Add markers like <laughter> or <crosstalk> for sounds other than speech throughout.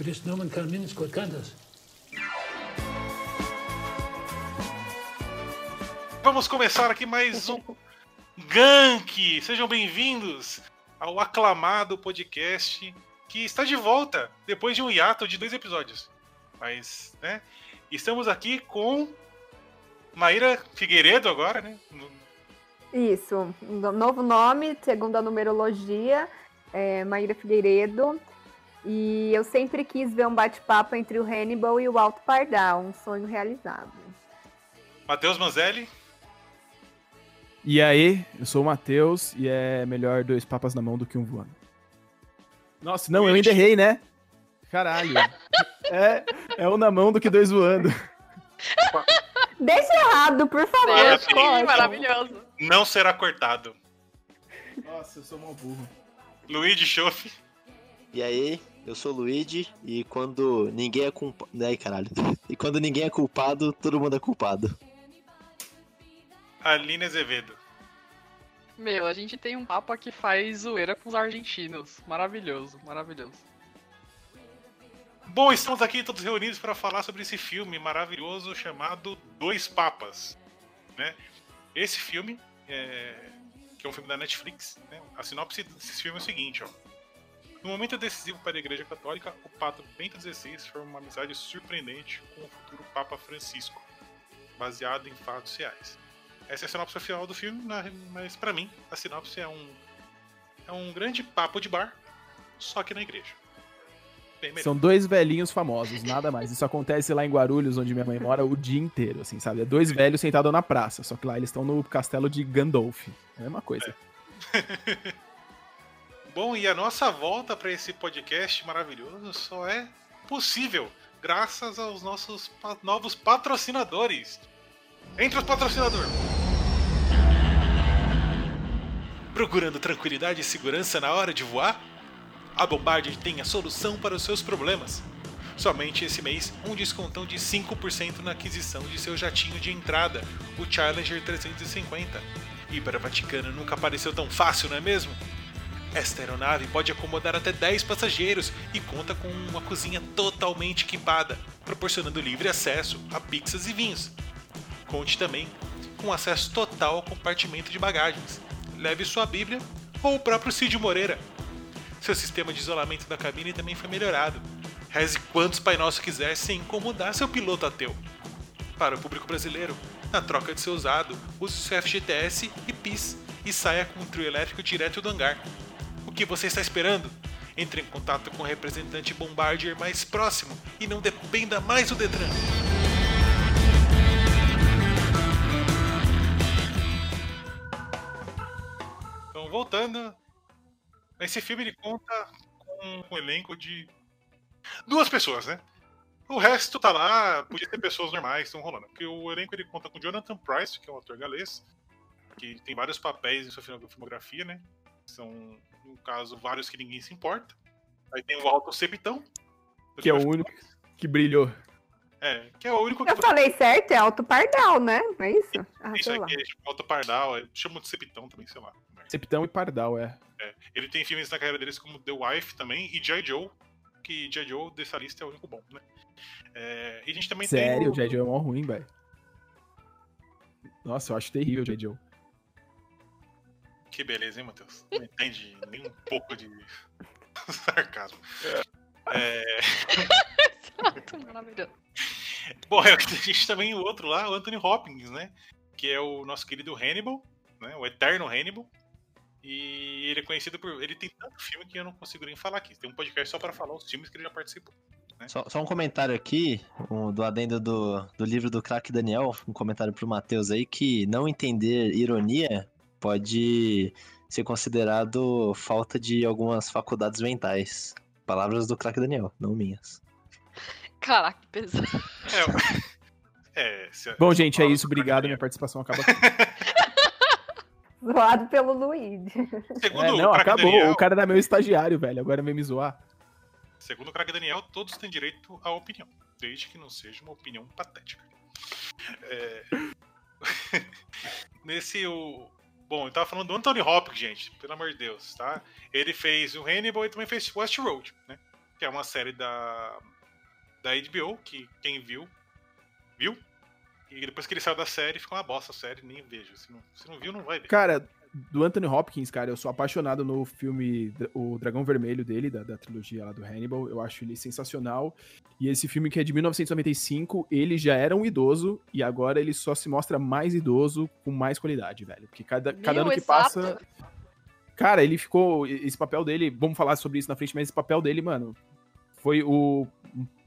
Für das Nomen kann Minskot Kantas. Vamos começar aqui mais um Gank! Sejam bem-vindos ao aclamado podcast que está de volta depois de um hiato de dois episódios. Mas, né? Estamos aqui com Maíra Figueiredo agora, né? Isso, no- novo nome, segundo a numerologia, é Maíra Figueiredo. E eu sempre quis ver um bate-papo entre o Hannibal e o Alto Pardal, um sonho realizado. Matheus Manzelli. E aí, eu sou o Matheus e é melhor dois papas na mão do que um voando. Nossa, não, eu ainda errei, né? Caralho. <laughs> É, é um na mão do que dois voando. Deixa errado, por favor. Ficou ótimo. maravilhoso. Não será cortado. Nossa, eu sou mó burro. Luigi Schoff. E aí, eu sou o Luigi e quando ninguém é culpado. Ai, caralho. <laughs> E quando ninguém é culpado, todo mundo é culpado. Aline Azevedo. Meu, a gente tem um papa que faz zoeira com os argentinos. Maravilhoso, maravilhoso. Bom, estamos aqui todos reunidos para falar sobre esse filme maravilhoso chamado Dois Papas. Né? Esse filme, é, que é um filme da Netflix, né? a sinopse desse filme é o seguinte: ó. No momento decisivo para a Igreja Católica, o Papa Bento XVI forma uma amizade surpreendente com o futuro Papa Francisco, baseado em fatos reais. Essa é a sinopse final do filme, mas para mim, a sinopse é um, é um grande papo de bar, só que na igreja. São dois velhinhos famosos, nada mais. Isso acontece lá em Guarulhos, onde minha mãe mora, o dia inteiro, assim, sabe? É dois velhos sentados na praça, só que lá eles estão no castelo de Gandalf. É a mesma coisa. <laughs> Bom, e a nossa volta para esse podcast maravilhoso só é possível graças aos nossos pa- novos patrocinadores. Entre os patrocinadores. Procurando tranquilidade e segurança na hora de voar? A Bombardier tem a solução para os seus problemas. Somente esse mês, um descontão de 5% na aquisição de seu jatinho de entrada, o Challenger 350. Ir para Vaticano nunca pareceu tão fácil, não é mesmo? Esta aeronave pode acomodar até 10 passageiros e conta com uma cozinha totalmente equipada, proporcionando livre acesso a pizzas e vinhos. Conte também com acesso total ao compartimento de bagagens. Leve sua Bíblia ou o próprio Cid Moreira. Seu sistema de isolamento da cabine também foi melhorado. Reze quantos Pai Nosso quiser sem incomodar seu piloto ateu. Para o público brasileiro, na troca de seu usado, use seu FGTS e PIS e saia com um trio elétrico direto do hangar. O que você está esperando? Entre em contato com o representante Bombardier mais próximo e não dependa mais do Detran. Então, voltando. Esse filme ele conta com um elenco de duas pessoas, né? O resto tá lá, podia ser pessoas normais, estão rolando. Porque o elenco ele conta com Jonathan Price, que é um ator galês, que tem vários papéis em sua filmografia, né? São, no caso, vários que ninguém se importa. Aí tem o Alto Sepitão. Que é o único que brilhou. É, que é o único que Eu falei certo, é Alto Pardal, né? Não é isso? Ah, Isso aqui é tipo Alto Pardal, é, chamam de Sepitão também, sei lá. Septão e Pardal, é. É, ele tem filmes na carreira deles como The Wife também e J. Joe, que J. Joe dessa lista é o único bom, né? É, e a gente também Sério, o tem. J. Joe é mó ruim, velho. Nossa, eu acho terrível o J. Joe. Que beleza, hein, Matheus? Não entende nem um pouco de <laughs> sarcasmo. É, Exato, maravilhoso. Bom, a gente também o outro lá, o Anthony Hopkins, né? Que é o nosso querido Hannibal, né? O eterno Hannibal. E ele é conhecido por. Ele tem tanto filme que eu não consigo nem falar aqui. Tem um podcast só pra falar os filmes que ele já participou. Só, só um comentário aqui, um, do adendo do, do livro do craque Daniel, um comentário pro Matheus aí, que não entender ironia pode ser considerado falta de algumas faculdades mentais. Palavras do craque Daniel, não minhas. Caraca, que pesado. É. <laughs> é se- Bom, gente, é isso. Obrigado. a Minha participação acaba aqui. <laughs> Zoado pelo Luigi. Segundo É, o não, acabou. Daniel, O cara era meu estagiário, velho. Agora vem me zoar. segundo o craque Daniel, todos têm direito à opinião, desde que não seja uma opinião patética. É... <laughs> Nesse o Bom, eu tava falando do Anthony Hopkins, gente, pelo amor de Deus, tá? Ele fez o Hannibal e também fez Westworld, né? que é uma série da, da HBO, que quem viu, viu. E depois que ele saiu da série, ficou uma bosta a série, nem vejo. Se não, se não viu, não vai ver. Cara, do Anthony Hopkins, cara, eu sou apaixonado no filme O Dragão Vermelho dele, da, da trilogia lá do Hannibal. Eu acho ele sensacional. E esse filme que é de 1995, ele já era um idoso e agora ele só se mostra mais idoso com mais qualidade, velho. Porque cada, cada Meu, ano que exato. passa. Cara, ele ficou. Esse papel dele, vamos falar sobre isso na frente, mas esse papel dele, mano, foi o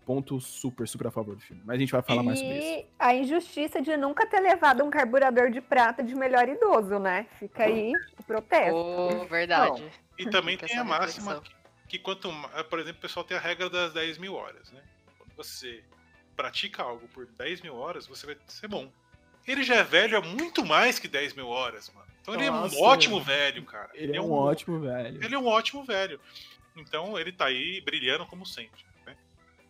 ponto super, super a favor do filme. Mas a gente vai falar mais sobre isso. E a injustiça de nunca ter levado um carburador de prata de melhor idoso, né? Fica aí o protesto. Oh, verdade. E também tem a máxima reflexão. que, que quanto ma- por exemplo, o pessoal tem a regra das 10 mil horas, né? Quando você pratica algo por 10 mil horas, você vai ser bom. Ele já é velho há muito mais que 10 mil horas, mano. Então ele Nossa. é um ótimo velho, cara. Ele é um ótimo, velho. Ele é um ótimo velho. Então ele tá aí brilhando como sempre.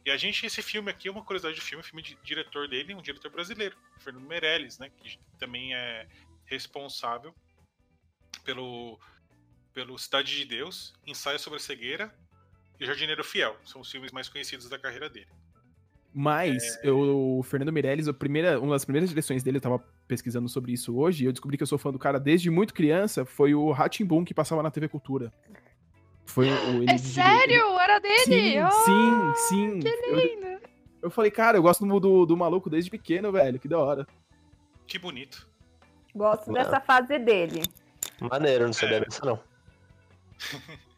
E a gente, esse filme aqui, é uma curiosidade do filme, o filme de diretor dele um diretor brasileiro, Fernando Meirelles, né? Que também é responsável pelo, pelo Cidade de Deus, Ensaio sobre a Cegueira e Jardineiro Fiel. São os filmes mais conhecidos da carreira dele. Mas É. eu- o Fernando Meirelles, a primeira, uma das primeiras direções dele, eu tava pesquisando sobre isso hoje, e eu descobri que eu sou fã do cara desde muito criança, foi o Boom que passava na TV Cultura. Foi o, É dirigiu- sério? Era dele? Sim, Oh, sim, sim. Que Eu, lindo. eu falei, cara, eu gosto do, do, do maluco desde pequeno, velho, que da hora. Que bonito. Gosto Mano. dessa fase dele. Maneiro, não sabia É. dessa não. <laughs>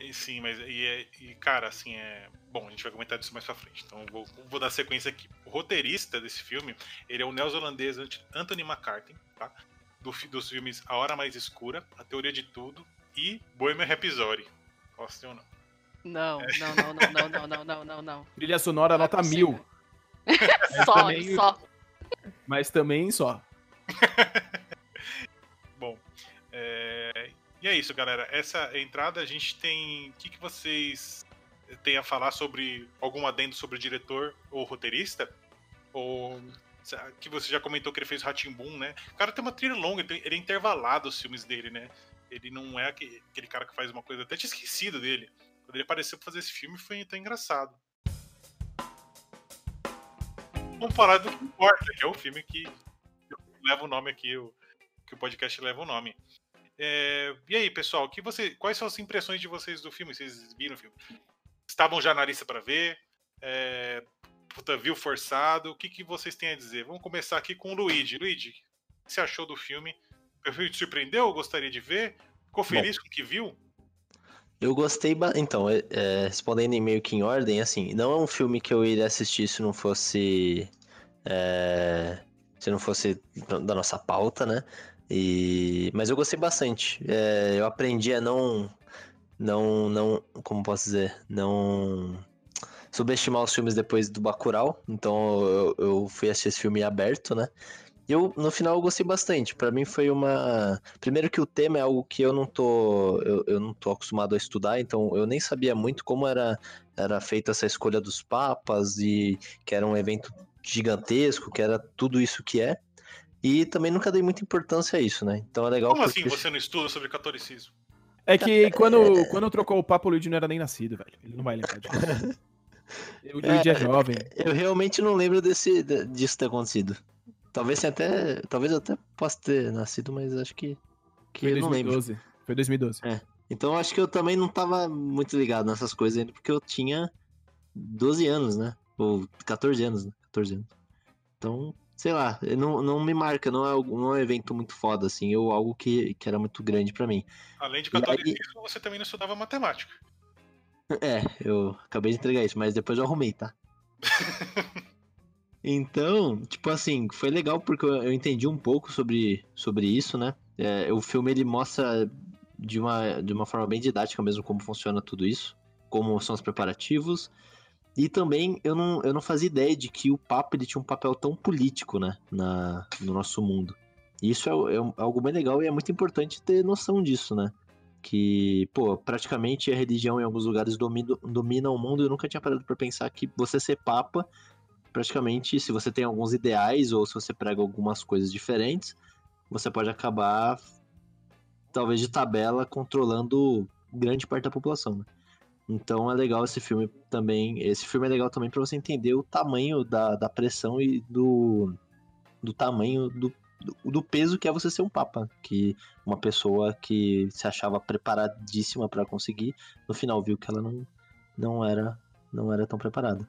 E, sim, mas e, é- e, cara, assim, é. Bom, a gente vai comentar disso mais pra frente, então eu vou, vou dar sequência aqui. O roteirista desse filme, ele é o neozelandês Ant- Anthony McCarthy, tá? Do, dos filmes A Hora Mais Escura, A Teoria de Tudo e Bohemian Rhapsody. Gostem ou não? Não, não, não, não, não, não, não, não, não, não. Trilha sonora Não é nota mil. <laughs> Só, também- só. mas também só. <laughs> Bom, é, e é isso, galera. Essa entrada a gente tem. O que, que vocês têm a falar sobre algum adendo sobre o diretor ou roteirista? Ou que você já comentou que ele fez Boom, né? O cara tem uma trilha longa, ele é intervalado os filmes dele, né? Ele não é aque- aquele cara que faz uma coisa. Até tinha esquecido dele. Quando ele apareceu pra fazer esse filme foi até engraçado. Vamos falar do que importa, que é o filme que leva o nome aqui, o, que o podcast leva o nome. É, e aí, pessoal, que você, quais são as impressões de vocês do filme? Vocês viram o filme? Estavam já na lista pra ver? É, puta, viu forçado? O que, que vocês têm a dizer? Vamos começar aqui com o Luigi. Luigi, o que você achou do filme? O filme te surpreendeu? Gostaria de ver? Ficou feliz com o que viu? Eu gostei. ba- Então, é, é, respondendo em meio que em ordem, assim, não é um filme que eu iria assistir se não fosse. é, se não fosse da da nossa pauta, né? E, mas eu gostei bastante. É, eu aprendi a não. Não. não Como posso dizer? Não. Subestimar os filmes depois do Bacurau. Então eu, eu fui assistir esse filme aberto, né? E eu, no final, eu gostei bastante. Pra mim foi uma. Primeiro que o tema é algo que eu não tô. Eu, eu não tô acostumado a estudar, então eu nem sabia muito como era, era feita essa escolha dos papas e que era um evento gigantesco, que era tudo isso que é. E também nunca dei muita importância a isso, né? Então é legal Como porque. assim você não estuda sobre catolicismo? É que <laughs> quando, quando trocou o papo, o Luigi não era nem nascido, velho. Ele não vai lembrar disso. <laughs> O Luigi é, jovem. Eu realmente não lembro desse, de- disso ter acontecido. Talvez até. Talvez eu até possa ter nascido, mas acho que. que Foi eu não lembro. 2012. Foi 2012. Então eu acho que eu também não tava muito ligado nessas coisas ainda, porque eu tinha 12 anos, né? Ou 14 anos, né? 14 anos. Então, sei lá, não, não me marca, não é, algo- não é um evento muito foda, assim, ou algo que, que era muito grande pra mim. Além de E aí- catolicismo, você também não estudava matemática. <laughs> É, eu acabei de entregar isso, mas depois eu arrumei, tá? <laughs> Então, tipo assim, foi legal porque eu entendi um pouco sobre, sobre isso, né? É, o filme ele mostra de uma, de uma forma bem didática mesmo como funciona tudo isso, como são os preparativos. E também eu não, eu não fazia ideia de que o Papa ele tinha um papel tão político, né? Na, no nosso mundo. Isso é, é algo bem legal e é muito importante ter noção disso, né? Que, pô, praticamente a religião em alguns lugares domina, domina o mundo eu nunca tinha parado pra pensar que você ser Papa praticamente, se você tem alguns ideais ou se você prega algumas coisas diferentes, você pode acabar, talvez de tabela, controlando grande parte da população, né? Então é legal esse filme também. Esse filme é legal também para você entender o tamanho da, da pressão e do, do tamanho do, do peso que é você ser um papa. Que uma pessoa que se achava preparadíssima para conseguir, no final viu que ela não, não, era, não era tão preparada.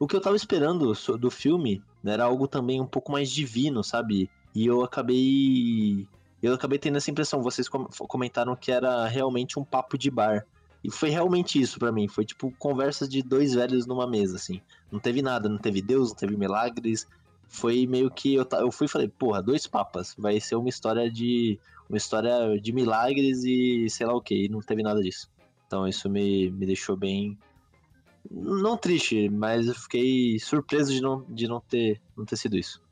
O que eu tava esperando do filme era algo também um pouco mais divino, sabe? E eu acabei. Eu acabei tendo essa impressão. Vocês comentaram que era realmente um papo de bar. E foi realmente isso para mim. Foi tipo conversas de dois velhos numa mesa, assim. Não teve nada, não teve Deus, não teve milagres. Foi meio que eu, eu fui e falei, porra, dois papas. Vai ser uma história de. Uma história de milagres e sei lá o que. E não teve nada disso. Então isso me, me deixou bem. Não triste, mas eu fiquei surpreso de não, de não, ter, não ter sido isso.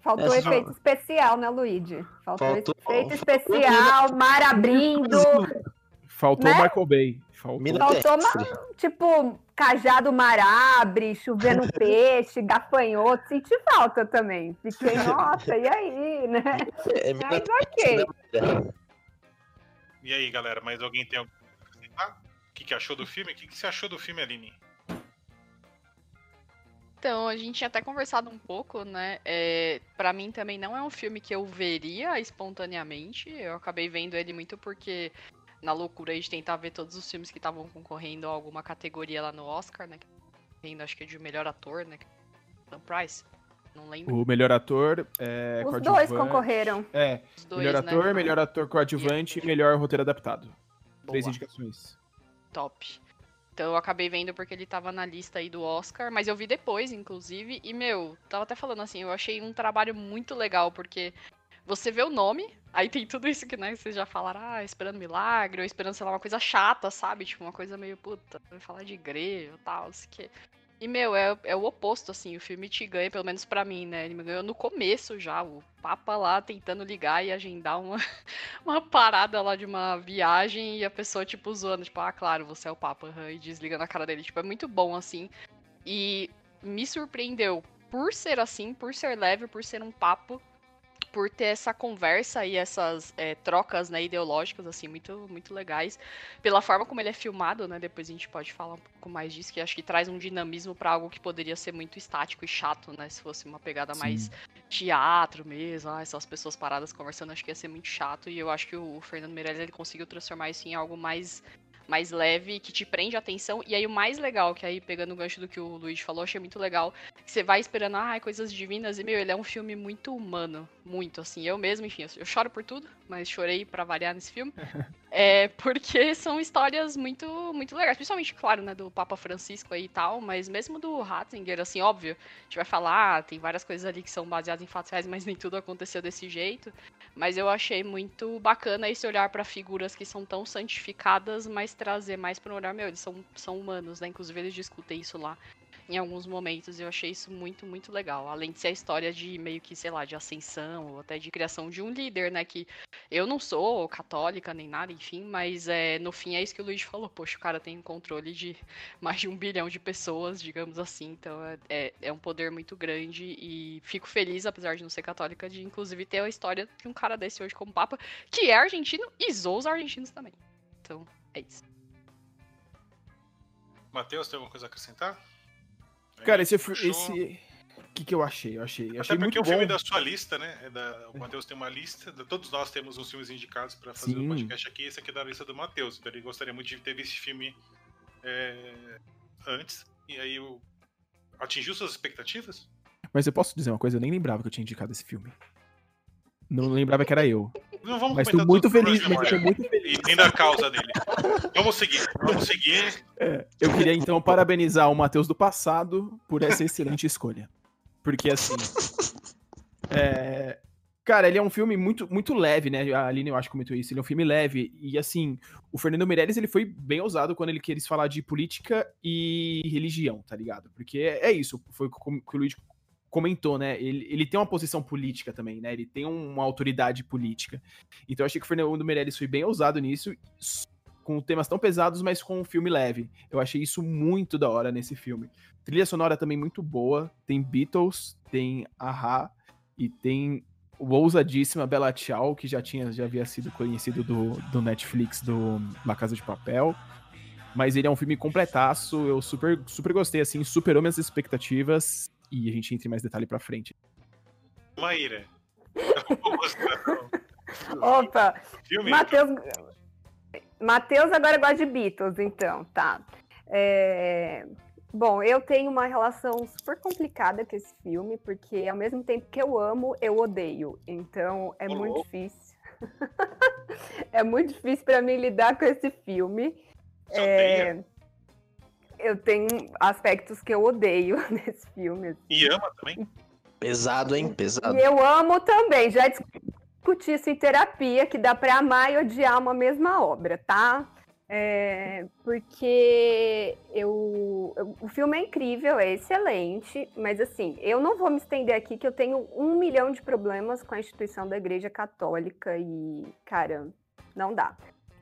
Faltou Essa efeito especial, né, Luigi? Faltou, Faltou efeito especial, mar abrindo. Faltou né? Michael Bay. Faltou, Faltou uma, tipo, cajado mar abre, chovendo <laughs> peixe, gafanhoto. Senti falta também. Fiquei, <laughs> nossa, e aí, né? É, Mas ok. E aí, galera, mais alguém tem algum o que, que achou do filme? O que, que você achou do filme, Aline? Então, a gente tinha até conversado um pouco, né? É, para mim também não é um filme que eu veria espontaneamente. Eu acabei vendo ele muito porque na loucura de tentar ver todos os filmes que estavam concorrendo a alguma categoria lá no Oscar, né? Ainda acho que é de melhor ator, né? Dan Price. Não lembro. O melhor ator é. Os dois concorreram. É. Dois, melhor né? ator, melhor ator coadjuvante e melhor roteiro adaptado. Boa. Três indicações. Top. Então eu acabei vendo porque ele tava na lista aí do Oscar, mas eu vi depois, inclusive, e meu, tava até falando assim, eu achei um trabalho muito legal, porque você vê o nome, aí tem tudo isso que, né, vocês já falaram, ah, esperando milagre, ou esperando, sei lá, uma coisa chata, sabe? Tipo, uma coisa meio, puta, vai falar de igreja e tal, assim que. E, meu, é, é o oposto, assim, o filme te ganha, pelo menos para mim, né? Ele me ganhou no começo já, o Papa lá tentando ligar e agendar uma, <laughs> uma parada lá de uma viagem e a pessoa, tipo, zoando, tipo, ah, claro, você é o Papa, e desliga na cara dele. Tipo, é muito bom, assim. E me surpreendeu por ser assim, por ser leve, por ser um papo por ter essa conversa e essas é, trocas né, ideológicas, assim, muito, muito legais. Pela forma como ele é filmado, né? Depois a gente pode falar um pouco mais disso, que acho que traz um dinamismo para algo que poderia ser muito estático e chato, né? Se fosse uma pegada Sim. mais teatro mesmo, ah, essas pessoas paradas conversando, acho que ia ser muito chato. E eu acho que o Fernando Meirelles ele conseguiu transformar isso em algo mais mais leve, que te prende a atenção. E aí o mais legal, que aí pegando o gancho do que o Luiz falou, achei muito legal, que você vai esperando, ah, coisas divinas, e meu, ele é um filme muito humano, muito, assim. Eu mesmo, enfim, eu choro por tudo, mas chorei para variar nesse filme. <laughs> é, porque são histórias muito, muito legais, principalmente, claro, né, do Papa Francisco aí e tal, mas mesmo do Ratzinger, assim, óbvio, a gente vai falar, tem várias coisas ali que são baseadas em fatos reais, mas nem tudo aconteceu desse jeito. Mas eu achei muito bacana esse olhar para figuras que são tão santificadas, mas trazer mais para um olhar meu. Eles são, são humanos, né? Inclusive eles discutem isso lá em alguns momentos. Eu achei isso muito, muito legal. Além de ser a história de meio que, sei lá, de ascensão ou até de criação de um líder, né? Que eu não sou católica nem nada, enfim, mas é, no fim é isso que o Luiz falou. Poxa, o cara tem controle de <laughs> mais de um bilhão de pessoas, digamos assim. Então é, é, é um poder muito grande e fico feliz, apesar de não ser católica, de inclusive ter a história de um cara desse hoje como Papa, que é argentino e zoou os argentinos também. Então, é isso. Matheus, tem alguma coisa a acrescentar? Cara, esse. esse... O que, que eu achei? Eu achei, eu achei Até porque muito o filme da sua lista, né? É da, o Matheus tem uma lista. Todos nós temos uns filmes indicados para fazer o um podcast aqui. Esse aqui é da lista do Matheus. Então ele gostaria muito de ter visto esse filme é, antes. E aí o, atingiu suas expectativas? Mas eu posso dizer uma coisa, eu nem lembrava que eu tinha indicado esse filme. Não lembrava que era eu. Não vamos mas tô muito feliz, mas eu tô muito feliz. E da causa dele. Vamos seguir, vamos seguir. É, eu queria então parabenizar o Matheus do passado por essa excelente escolha. Porque assim. É, cara, ele é um filme muito, muito leve, né? A Aline, eu acho que comentou isso. Ele é um filme leve. E assim, o Fernando Meirelles ele foi bem ousado quando ele quis falar de política e religião, tá ligado? Porque é, é isso. Foi o que o Luiz comentou, né? Ele, ele tem uma posição política também, né? Ele tem uma autoridade política. Então eu achei que o Fernando Meirelles foi bem ousado nisso, com temas tão pesados, mas com um filme leve. Eu achei isso muito da hora nesse filme. Trilha sonora também muito boa. Tem Beatles, tem Aha e tem o ousadíssima Bella Ciao, que já tinha já havia sido conhecido do, do Netflix do La Casa de Papel. Mas ele é um filme completaço, eu super, super gostei, assim, superou minhas expectativas e a gente entra em mais detalhe pra frente. Maíra. <laughs> Opa, Filme? Matheus. Matheus agora gosta de Beatles, então, tá. É, Bom, eu tenho uma relação super complicada com esse filme, porque ao mesmo tempo que eu amo, eu odeio. Então é Ô, muito difícil. <laughs> é muito difícil pra mim lidar com esse filme. Você É, odeia? Eu tenho aspectos que eu odeio <laughs> nesse filme. E ama também? Pesado, hein? Pesado. E eu amo também, já discuti isso em terapia, que dá pra amar e odiar uma mesma obra, tá? É, porque eu, eu- o filme é incrível, é excelente, mas assim, eu não vou me estender aqui que eu tenho um milhão de problemas com a instituição da Igreja Católica e, cara, não dá.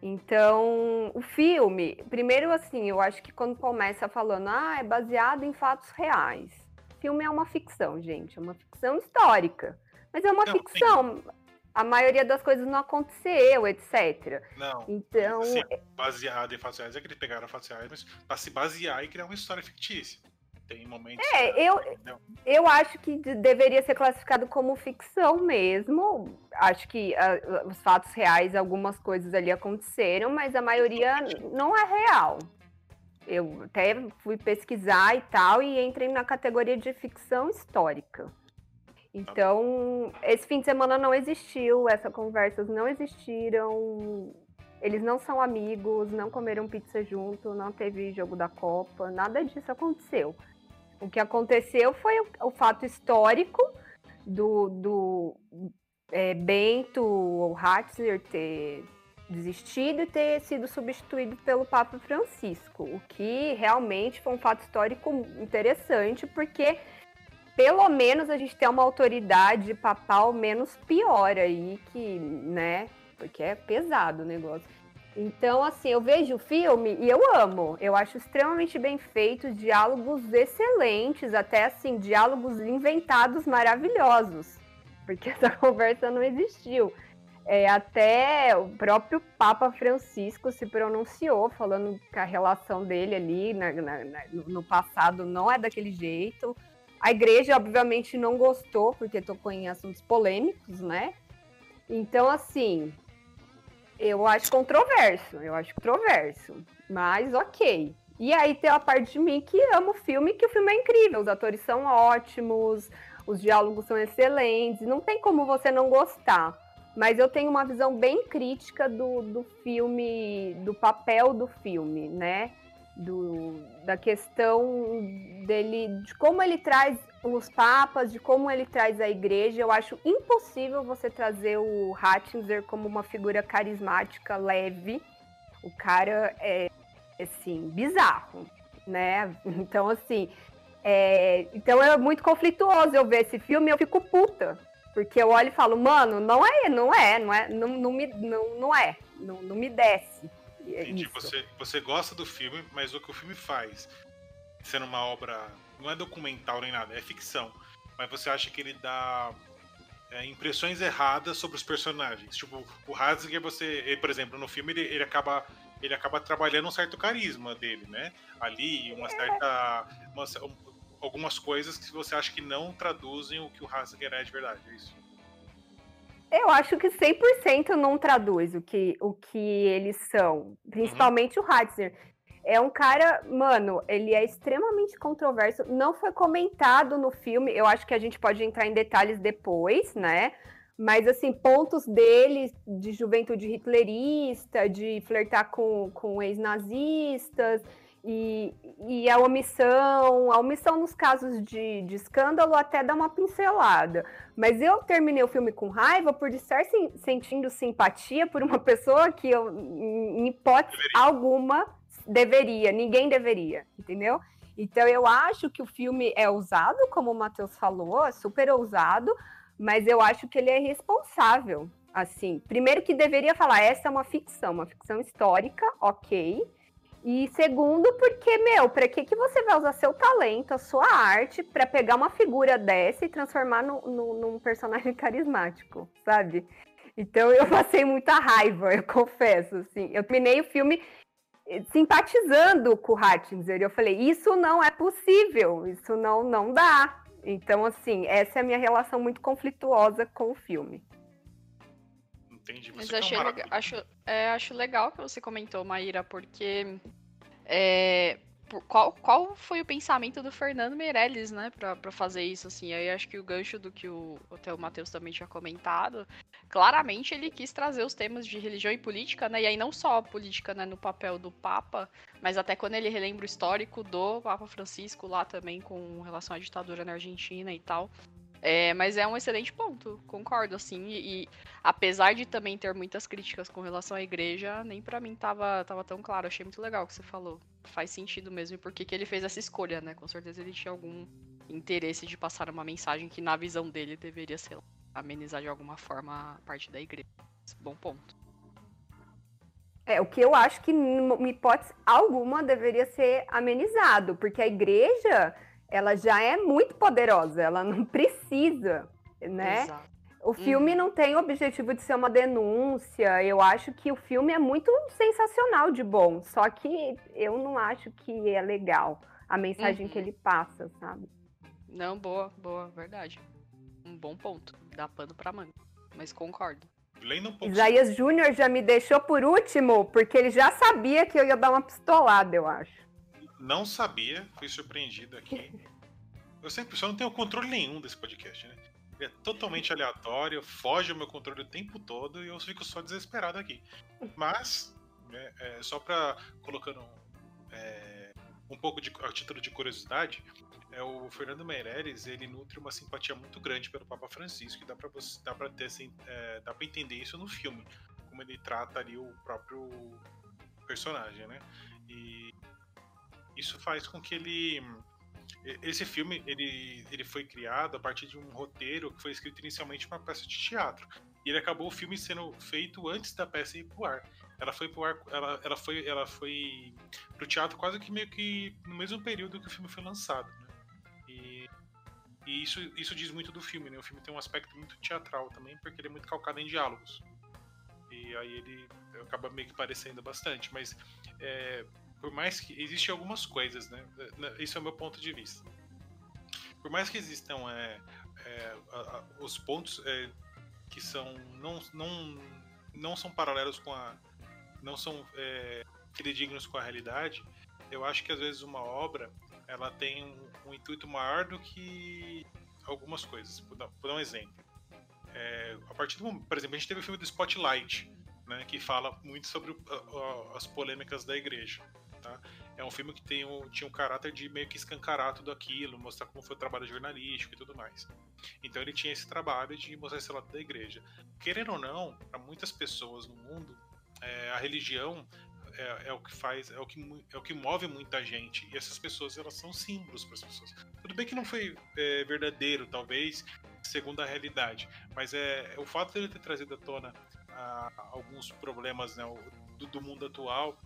Então, o filme, primeiro assim, eu acho que quando começa falando, ah, é baseado em fatos reais. O filme é uma ficção, gente, é uma ficção histórica. Mas é uma Não, ficção. A maioria das coisas não aconteceu, etc. Não. Então, Assim, baseado em fatos reais é que eles pegaram fatos reais, mas pra se basear e criar uma história fictícia. Tem momentos. É, eu- Não. eu acho que de- deveria ser classificado como ficção mesmo. Acho que ah, os fatos reais, algumas coisas ali aconteceram, mas a maioria não é real. Eu até fui pesquisar e tal, e entrei na categoria de ficção histórica. Então, esse fim de semana não existiu, essas conversas não existiram. Eles não são amigos, não comeram pizza junto, não teve jogo da Copa, nada disso aconteceu. O que aconteceu foi o, o fato histórico do, do é, Bento Ratzinger ter desistido e ter sido substituído pelo Papa Francisco, o que realmente foi um fato histórico interessante, porque pelo menos a gente tem uma autoridade papal menos pior aí, que, né, porque é pesado o negócio. Então, assim, eu vejo o filme e eu amo. Eu acho extremamente bem feito, diálogos excelentes, até assim, diálogos inventados maravilhosos. Porque <laughs> essa conversa não existiu. É, até o próprio Papa Francisco se pronunciou, falando que a relação dele ali na- na- na- no passado não é daquele jeito. A igreja, obviamente, não gostou, porque tocou em assuntos polêmicos, né? Então, assim, eu acho controverso, eu acho controverso, mas ok. E aí tem a parte de mim que ama o filme, que o filme é incrível, os atores são ótimos, os diálogos são excelentes, não tem como você não gostar. Mas eu tenho uma visão bem crítica do, do filme, do papel do filme, né? Do, da questão dele, de como ele traz os papas, de como ele traz a igreja. Eu acho impossível você trazer o Ratzinger como uma figura carismática, leve. O cara é, assim, bizarro, né? Então, assim, é, então é muito conflituoso eu ver esse filme e eu fico puta. Porque eu olho e falo, mano, não é, não é, não é, não, não, me, não, não é, não, não me desce. Entendi. isso. Você, você gosta do filme, mas o que o filme faz, sendo uma obra. Não é documental nem nada, é ficção. Mas você acha que ele dá é, impressões erradas sobre os personagens. Tipo, o Ratzinger, você. ele, por exemplo, no filme ele, ele acaba. Ele acaba trabalhando um certo carisma dele, né? Ali, uma certa. uma um- algumas coisas que você acha que não traduzem o que o Ratzinger é de verdade, é isso? Eu acho que 100% não traduz o que, o que eles são, principalmente o Ratzinger. É um cara, mano, ele é extremamente controverso, não foi comentado no filme, eu acho que a gente pode entrar em detalhes depois, né? Mas, assim, pontos dele de juventude hitlerista, de flertar com, com ex-nazistas, e, e a omissão, a omissão nos casos de, de escândalo até dá uma pincelada. Mas eu terminei o filme com raiva por estar sen- sentindo simpatia por uma pessoa que eu, em hipótese alguma, deveria, ninguém deveria, entendeu? Então eu acho que o filme é ousado, como o Matheus falou, é super ousado, mas eu acho que ele é responsável. Assim, primeiro que deveria falar, essa é uma ficção, uma ficção histórica, ok. E segundo, porque, meu, pra que, que você vai usar seu talento, a sua arte, pra pegar uma figura dessa e transformar no, no- num personagem <laughs> carismático, sabe? Então eu passei muita raiva, eu <laughs> confesso, assim. Eu terminei o filme simpatizando com o Ratzinger. Eu falei, isso não é possível, isso não, não dá. Então, assim, essa é a minha relação muito conflituosa com o filme. Entendi. Mas achei é um lega- acho, é, acho legal que você comentou, Maíra, porque é, qual, qual foi o pensamento do Fernando Meirelles, né, pra, pra fazer isso, assim? Aí acho que o gancho do que o, até o Matheus também tinha comentado, claramente ele quis trazer os temas de religião e política, né, e aí não só a política, né, no papel do Papa, mas até quando ele relembra o histórico do Papa Francisco lá também com relação à ditadura na Argentina e tal. É, mas é um excelente ponto, concordo, assim, e, e apesar de também ter muitas críticas com relação à igreja, nem pra mim tava, tava tão claro. Achei muito legal o que você falou. Faz sentido mesmo, e por que ele fez essa escolha, né? Com certeza ele tinha algum interesse de passar uma mensagem que, na visão dele, deveria ser amenizar de alguma forma a parte da igreja. Bom ponto. É, o que eu acho que, em hipótese alguma, deveria ser amenizado, porque a igreja, ela já é muito poderosa, ela não <laughs> precisa, né? Exato. O filme não tem o objetivo de ser uma denúncia. Eu acho que o filme é muito sensacional de bom. Só que eu não acho que é legal a mensagem Uhum. que ele passa, sabe? Não, boa, boa, verdade. Um bom ponto. Dá pano pra manga. Mas concordo. Lendo um pouco Isaías Júnior já me deixou por último, porque ele já sabia que eu ia dar uma pistolada, eu acho. Não sabia, fui surpreendido aqui. Eu sempre só não tenho controle nenhum desse podcast, né? É totalmente aleatório, foge ao meu controle o tempo todo e eu fico só desesperado aqui. Mas, né, é, só pra colocando é, um pouco de a título de curiosidade, é o Fernando Meirelles, ele nutre uma simpatia muito grande pelo Papa Francisco e dá pra, você, dá pra ter assim, é, dá pra entender isso no filme, como ele trata ali o próprio personagem, né? E isso faz com que ele esse filme ele, ele foi criado a partir de um roteiro que foi escrito inicialmente para uma peça de teatro. E ele acabou o filme sendo feito antes da peça ir pro ar. Ela foi pro ar ela, ela foi ela foi pro teatro quase que meio que no mesmo período que o filme foi lançado né? e, e isso isso diz muito do filme né? O filme tem um aspecto muito teatral também porque ele é muito calcado em diálogos. E aí ele acaba meio que parecendo bastante mas é, por mais que existem algumas coisas, né? Esse é o meu ponto de vista. Por mais que existam é, é, a, a, os pontos é, que são não, não, não são paralelos com a não são é, fidedignos com a realidade, eu acho que às vezes uma obra ela tem um, um intuito maior do que algumas coisas. Vou dar, dar um exemplo. É, a partir do por exemplo, a gente teve o filme do Spotlight, né, que fala muito sobre o, as polêmicas da igreja. Tá? É um filme que tem um, tinha um caráter de meio que escancarar tudo aquilo, mostrar como foi o trabalho jornalístico e tudo mais. Então ele tinha esse trabalho de mostrar esse lado da igreja. Querendo ou não, para muitas pessoas no mundo, é, a religião é, é, o que faz, é o que, é o que move muita gente. E essas pessoas elas são símbolos para as pessoas. Tudo bem que não foi é, verdadeiro, talvez, segundo a realidade, mas é, o fato dele ter trazido à tona a, alguns problemas né, do, do mundo atual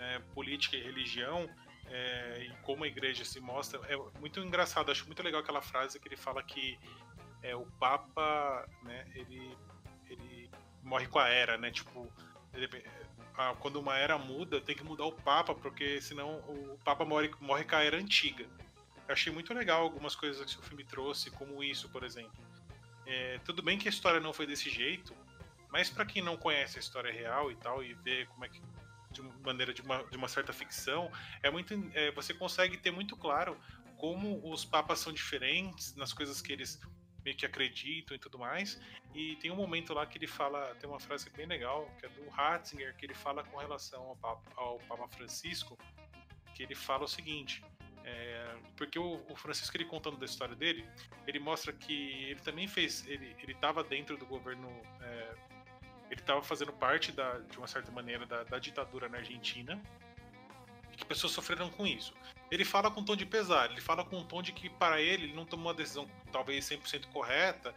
né, política e religião é, e como a igreja se mostra é muito engraçado. Acho muito legal aquela frase que ele fala que é, o Papa, né, ele, ele morre com a era, né? Tipo, ele, a, quando uma era muda, tem que mudar o Papa, porque senão o Papa morre, morre com a era antiga. Eu achei muito legal algumas coisas que o filme trouxe, como isso, por exemplo. É, tudo bem que a história não foi desse jeito, mas para quem não conhece a história real e tal, e vê como é que de maneira de uma, de uma certa ficção, é muito, é, você consegue ter muito claro como os papas são diferentes nas coisas que eles meio que acreditam e tudo mais. E tem um momento lá que ele fala, tem uma frase bem legal, que é do Ratzinger, que ele fala com relação ao Papa, ao Papa Francisco, que ele fala o seguinte. É, porque o, o, Francisco ele contando da história dele, ele mostra que ele também fez, ele estava dentro do governo é, ele estava fazendo parte da, de uma certa maneira da, da, ditadura na Argentina que pessoas sofreram com isso. Ele fala com um tom de pesar, ele fala com um tom de que para ele ele não tomou uma decisão talvez 100% correta,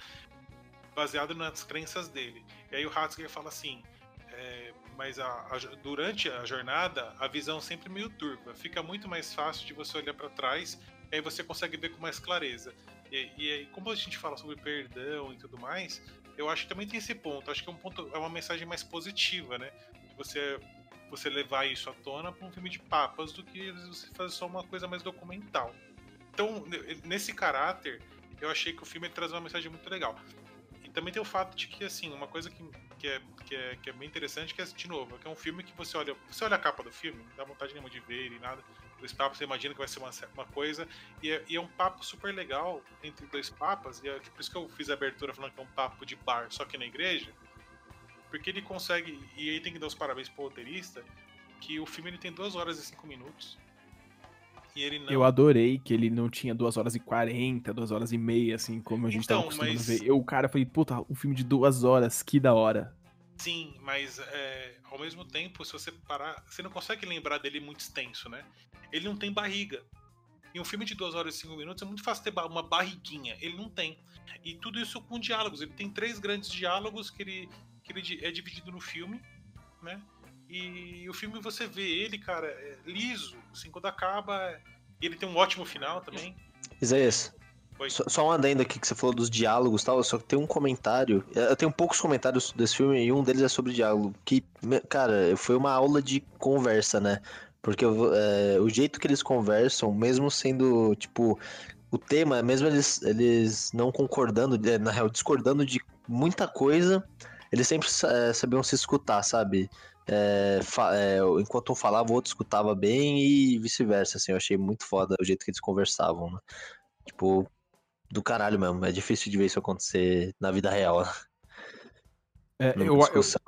baseado nas crenças dele. E aí o Hatzger fala assim, é, mas a, a, durante a jornada a visão sempre meio turva, fica muito mais fácil de você olhar para trás e aí você consegue ver com mais clareza. E, e aí, como a gente fala sobre perdão e tudo mais, eu acho que também tem esse ponto. Acho que é um ponto, é uma mensagem mais positiva, né? Você você levar isso à tona pra um filme de papas do que você fazer só uma coisa mais documental. Então, ne- nesse caráter, eu achei que o filme traz uma mensagem muito legal. E também tem o fato de que, assim, uma coisa que, que, é, que, é, que é bem interessante, que é, de novo, que é um filme que você olha, você olha a capa do filme, não dá vontade nenhuma de ver ele, nada. Dois papos, você imagina que vai ser uma, uma coisa, e é, e é um papo super legal entre dois papas, e é por isso que eu fiz a abertura falando que é um papo de bar, só que na igreja, porque ele consegue, e aí tem que dar os parabéns pro roteirista, que o filme ele tem 2 horas e 5 minutos, e ele não... Eu adorei que ele não tinha 2 horas e 40, 2 horas e meia, assim, como a gente Então, tava acostumado mas- a ver. Eu, o cara, falei, puta, um filme de duas horas, que da hora. Sim, mas é, ao mesmo tempo, se você parar, você não consegue lembrar dele muito extenso, né? Ele não tem barriga. Em um filme de 2 horas e 5 minutos é muito fácil ter uma barriguinha. Ele não tem. E tudo isso com diálogos. Ele tem três grandes diálogos que ele, que ele é dividido no filme, né? E o filme você vê ele, cara, é liso. Assim, quando acaba. E ele tem um ótimo final também. Isaías, Só, só um adendo aqui que você falou dos diálogos e tal, só que tem um comentário. Eu tenho poucos comentários desse filme e um deles é sobre diálogo. Que, cara, foi uma aula de conversa, né? Porque é, o jeito que eles conversam, mesmo sendo, tipo, o tema, mesmo eles, eles não concordando, é, na real, discordando de muita coisa, eles sempre é, sabiam se escutar, sabe? É, é, enquanto um falava, o outro escutava bem e vice-versa, assim, eu achei muito foda o jeito que eles conversavam, né? Tipo, do caralho mesmo, é difícil de ver isso acontecer na vida real? É, eu, eu, discussão.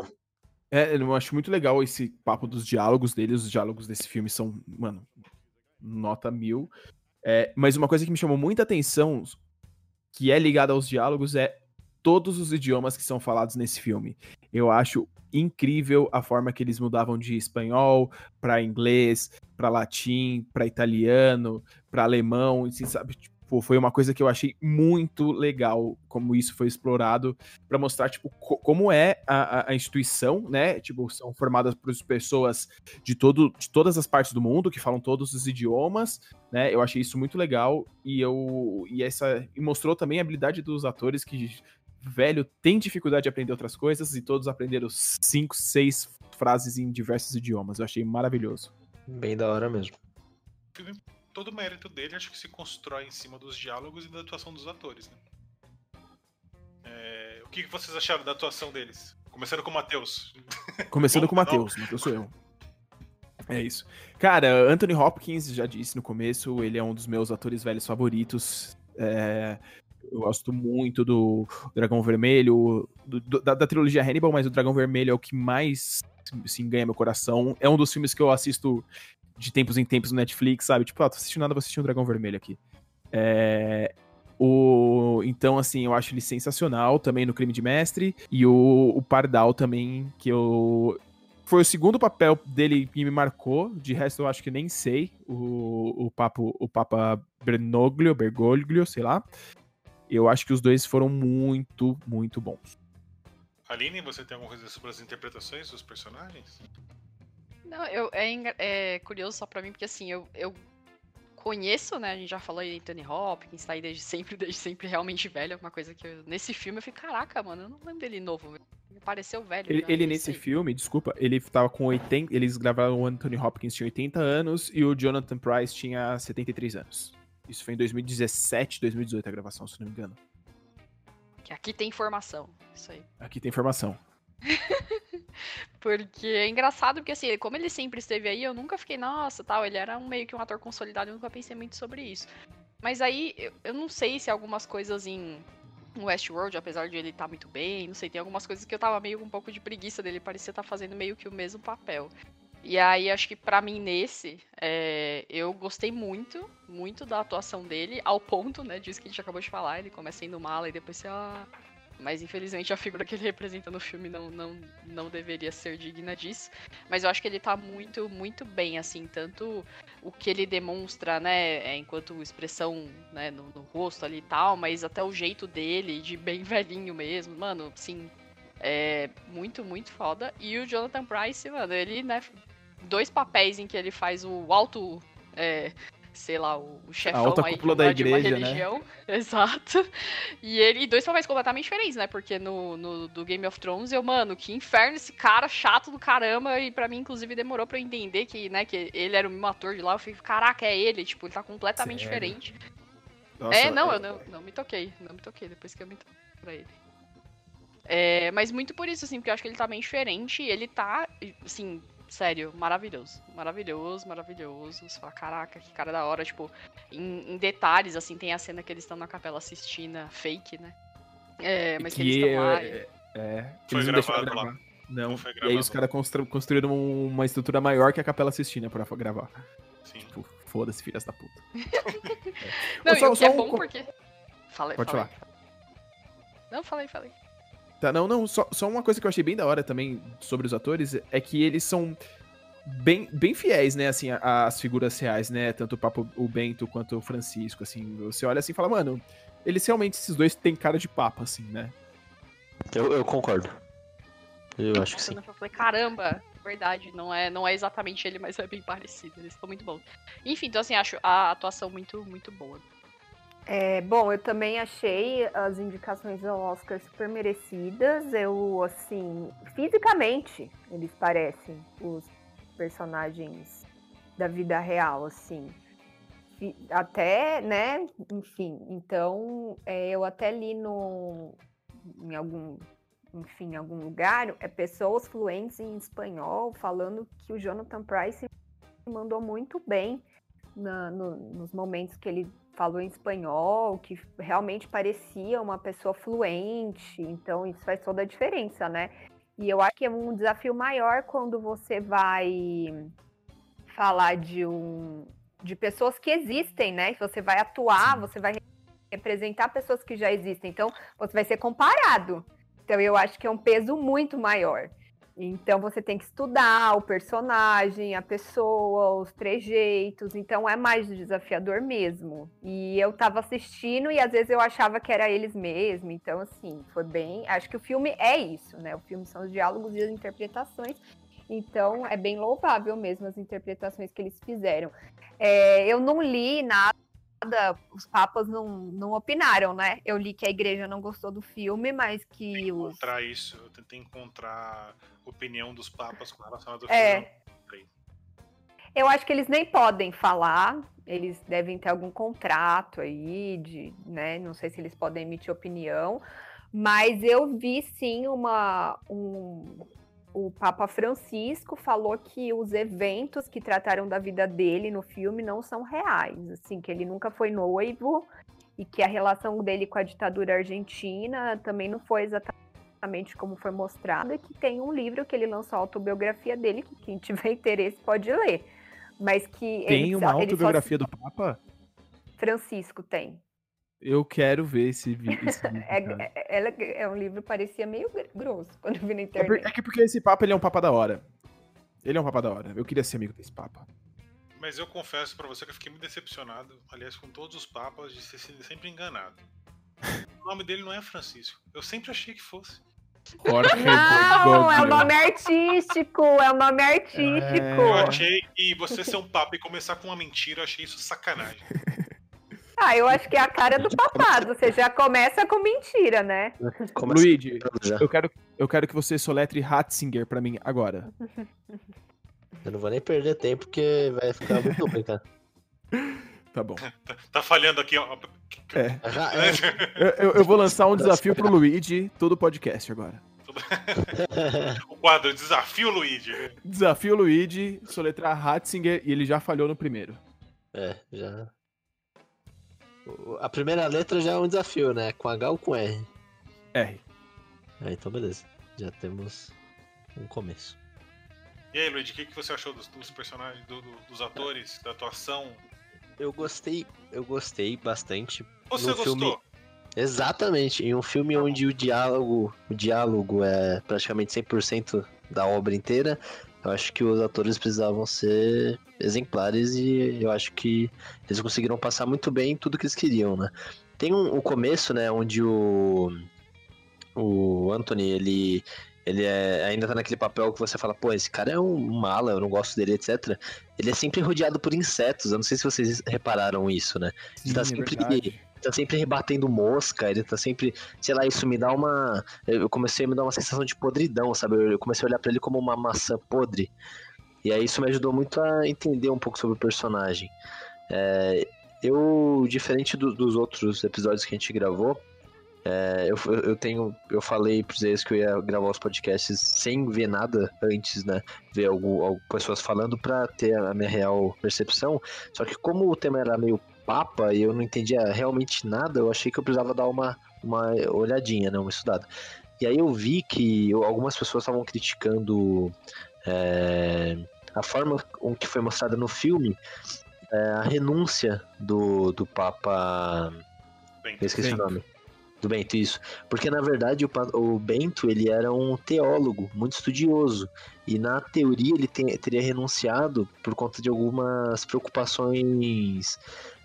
é, eu acho muito legal esse papo dos diálogos deles. Os diálogos desse filme são, mano, nota mil. É, mas uma coisa que me chamou muita atenção, que é ligada aos diálogos, é todos os idiomas que são falados nesse filme. Eu acho incrível a forma que eles mudavam de espanhol para inglês, para latim, para italiano, para alemão, assim, sabe? Tipo, foi uma coisa que eu achei muito legal como isso foi explorado para mostrar tipo co- como é a, a- instituição, né? Tipo, são formadas por pessoas de todo de todas as partes do mundo que falam todos os idiomas, né? Eu achei isso muito legal e eu e essa e mostrou também a habilidade dos atores que velho tem dificuldade de aprender outras coisas e todos aprenderam cinco, seis frases em diversos idiomas. Eu achei maravilhoso. Bem da hora mesmo. Todo o mérito dele acho que se constrói em cima dos diálogos e da atuação dos atores, né? É, o que vocês acharam da atuação deles? Começando com o Matheus. <laughs> Começando Bom, com o Matheus. Matheus sou eu. É isso. Cara, Anthony Hopkins, já disse no começo, ele é um dos meus atores velhos favoritos. É, eu gosto muito do Dragão Vermelho, do- do- da, da trilogia Hannibal, mas o Dragão Vermelho é o que mais assim, ganha meu coração. É um dos filmes que eu assisto de tempos em tempos no Netflix, sabe? Tipo, ah, tô assistindo nada, vou assistir um Dragão Vermelho aqui. É, o, então, assim, eu acho ele sensacional também no Crime de Mestre. E o, o Pardal também, que eu. Foi o segundo papel dele que me marcou. De resto, eu acho que nem sei. O, o, papo, o Papa Bernoglio, Bergoglio, sei lá. Eu acho que os dois foram muito, muito bons. Aline, você tem alguma coisa sobre as interpretações dos personagens? Não, eu, é, é curioso só pra mim, porque assim, eu, eu conheço, né? A gente já falou aí Anthony Hopkins, tá aí desde sempre, <laughs> desde sempre realmente velho. É uma coisa que eu, nesse filme eu fico, caraca, mano, eu não lembro dele novo. Me pareceu velho. Ele, ele nesse filme, desculpa, ele tava com 80. Eles gravaram o Anthony Hopkins tinha 80 anos e o Jonathan Price tinha 73 anos. Isso foi em 2017, 2018 a gravação, se não me engano. Que aqui tem informação. Isso aí. <laughs> Aqui tem informação. Porque é engraçado, porque assim, como ele sempre esteve aí, eu nunca fiquei, nossa, tal, ele era um, meio que um ator consolidado, eu nunca pensei muito sobre isso. Mas aí, eu, eu não sei se algumas coisas em Westworld, apesar de ele estar muito bem, não sei, tem algumas coisas que eu tava meio com um pouco de preguiça dele, parecia estar fazendo meio que o mesmo papel. E aí, acho que pra mim, nesse, é, eu gostei muito, muito da atuação dele, ao ponto, né, disso que a gente acabou de falar, ele começa indo mala e depois você, ah, mas infelizmente a figura que ele <laughs> representa no filme não, não, não deveria ser digna disso. Mas eu acho que ele tá muito, muito bem, assim, tanto o que ele demonstra, né, é, enquanto expressão, né, no, no rosto ali e tal, mas até o jeito dele, de bem <laughs> velhinho mesmo, mano, sim, é muito, muito foda. E o Jonathan Price, mano, ele, né, dois papéis em que ele faz o alto é, sei lá, o, chefão alta aí cúpula da igreja, né? religião. <laughs> Exato. E ele dois papéis completamente diferentes, né? Porque no, no do Game of Thrones eu, mano, que inferno esse cara chato do caramba. E pra mim, inclusive, demorou pra eu entender que, né, que ele era o mesmo ator de lá. Eu fiquei, caraca, é ele, tipo, ele tá completamente Sério? diferente. Nossa, é, não, eu não, não me toquei. Não me toquei depois que eu me toquei pra ele. É, mas muito por isso, assim, porque eu acho que ele tá bem diferente e ele tá, assim, sério, maravilhoso. Maravilhoso, maravilhoso. Você fala, caraca, que cara da hora. Tipo, em, em detalhes, assim, tem a cena que eles estão na Capela Sistina fake, né? É, mas que, eles estão lá. e- é, é, Foi eles não gravado lá. gravar. Não, Não foi e aí os caras constru- construíram um- uma estrutura maior que a Capela Sistina pra gravar. Sim. Tipo, foda-se, filhas da puta. <laughs> Não, Só- e o que é um bom co- porque. Falei, Pode falei. Não, falei, falei. Tá, não, não, só, só uma coisa que eu achei bem da hora também sobre os atores é que eles são bem, bem fiéis, né, assim, às figuras reais, né, tanto o Papo, o Bento quanto o Francisco, assim, você olha assim e fala, mano, eles realmente, esses dois têm cara de papa, assim, né? Eu, eu concordo. Eu acho que sim. Eu falei, caramba, verdade, não é, não é exatamente ele, mas é bem parecido. Eles estão muito bons. Enfim, então assim, acho a atuação muito, muito boa. É, bom, eu também achei as indicações ao Oscar super merecidas. Eu, assim, fisicamente, eles parecem os personagens da vida real, assim. Até, né? Enfim, então é, eu até li no, em algum, enfim, em algum lugar, é pessoas fluentes em espanhol falando que o Jonathan Price mandou muito bem na- no- nos momentos que ele falou em espanhol, que realmente parecia uma pessoa fluente, então isso faz toda a diferença, né? E eu acho que é um desafio maior quando você vai falar de um de pessoas que existem, né? Você vai atuar, você vai representar pessoas que já existem, então você vai ser comparado. Então eu acho que é um peso muito maior. Então você tem que estudar o personagem, a pessoa, os trejeitos. Então é mais desafiador mesmo. E eu tava assistindo e às vezes eu achava que era eles mesmo. Então, assim, foi bem. Acho que o filme é isso, né? O filme são os diálogos e as interpretações. Então é bem louvável mesmo as interpretações que eles fizeram. É, eu não li nada. Os papas não, não opinaram, né? Eu li que a igreja não gostou do filme, mas que os. Encontrar isso, eu tentei encontrar opinião dos papas com relação ao do É. filme. Eu acho que eles nem podem falar, eles devem ter algum contrato aí, de, né? Não sei se eles podem emitir opinião, mas eu vi sim uma. Um, o Papa Francisco falou que os eventos que trataram da vida dele no filme não são reais, assim, que ele nunca foi noivo e que a relação dele com a ditadura argentina também não foi exatamente como foi mostrado, e que tem um livro que ele lançou a autobiografia dele, que quem <laughs> tiver interesse pode ler. Mas que Tem ele uma ele só- autobiografia do Papa? Francisco tem. Eu quero ver esse vídeo. <laughs> Esse vídeo, É, é, é- é um livro que parecia meio gr- grosso quando eu vi na É, por- internet. é que porque esse Papa ele é um Papa da hora. Ele é um Papa da hora. Eu queria ser amigo desse Papa. Mas eu confesso pra você que eu fiquei muito decepcionado, aliás, com todos os papas, de sido sempre enganado. <laughs> O nome dele não é Francisco. Eu sempre achei que fosse. Jorge Não, é o Bergoglio. nome artístico, é o nome artístico. Eu achei que você ser um papa e começar com uma mentira, eu achei isso sacanagem. <laughs> Ah, eu acho que é a cara do papado. Você já começa com mentira, né? Começa Luigi, eu quero, eu quero que você soletre Ratzinger pra mim agora. Eu não vou nem perder tempo, porque vai ficar muito cara. <laughs> Tá bom. Tá, tá falhando aqui, ó. É. É. Eu, eu- eu vou lançar um desafio pro Luigi todo podcast agora. <laughs> o quadro Desafio Luigi. Desafio Luigi, soletrar Ratzinger e ele já falhou no primeiro. É, já. A primeira letra já é um desafio, né? Com H ou com R? R. Ah, então beleza. Já temos um começo. E aí, Luigi, o que, que você achou dos, dos personagens, do- do- dos atores, da atuação? Eu gostei, eu gostei bastante. Você No gostou? filme- Exatamente, em um filme onde o diálogo, o diálogo é praticamente 100% da obra inteira, eu acho que os atores precisavam ser exemplares e eu acho que eles conseguiram passar muito bem tudo que eles queriam, né? Tem um, o começo, né, onde o o Anthony, ele ele é, ainda tá naquele papel que você fala, pô, esse cara é um mala, eu não gosto dele, etc. Ele é sempre rodeado por insetos. Eu não sei se vocês repararam isso, né? Sim, ele tá é sempre. verdade. Tá sempre rebatendo mosca, ele tá sempre. Sei lá, isso me dá uma. Eu comecei a me dar uma sensação de podridão, sabe? Eu comecei a olhar pra ele como uma maçã podre. E aí isso me ajudou muito a entender um pouco sobre o personagem. É, eu, diferente do- dos outros episódios que a gente gravou, é, eu, eu tenho. Eu falei pra vocês que eu ia gravar os podcasts sem ver nada antes, né? Ver algum, algum- pessoas falando pra ter a minha real percepção. Só que como o tema era meio papa e eu não entendia realmente nada, eu achei que eu precisava dar uma, uma olhadinha, né? Uma estudada. E aí eu vi que eu- algumas pessoas estavam criticando é, a forma com que foi mostrada no filme é, a renúncia do, do Papa. Bem, Eu esqueci Bento. o nome. Do Bento, isso. Porque na verdade o, o Bento ele era um teólogo muito estudioso. E na teoria ele tem- teria renunciado por conta de algumas preocupações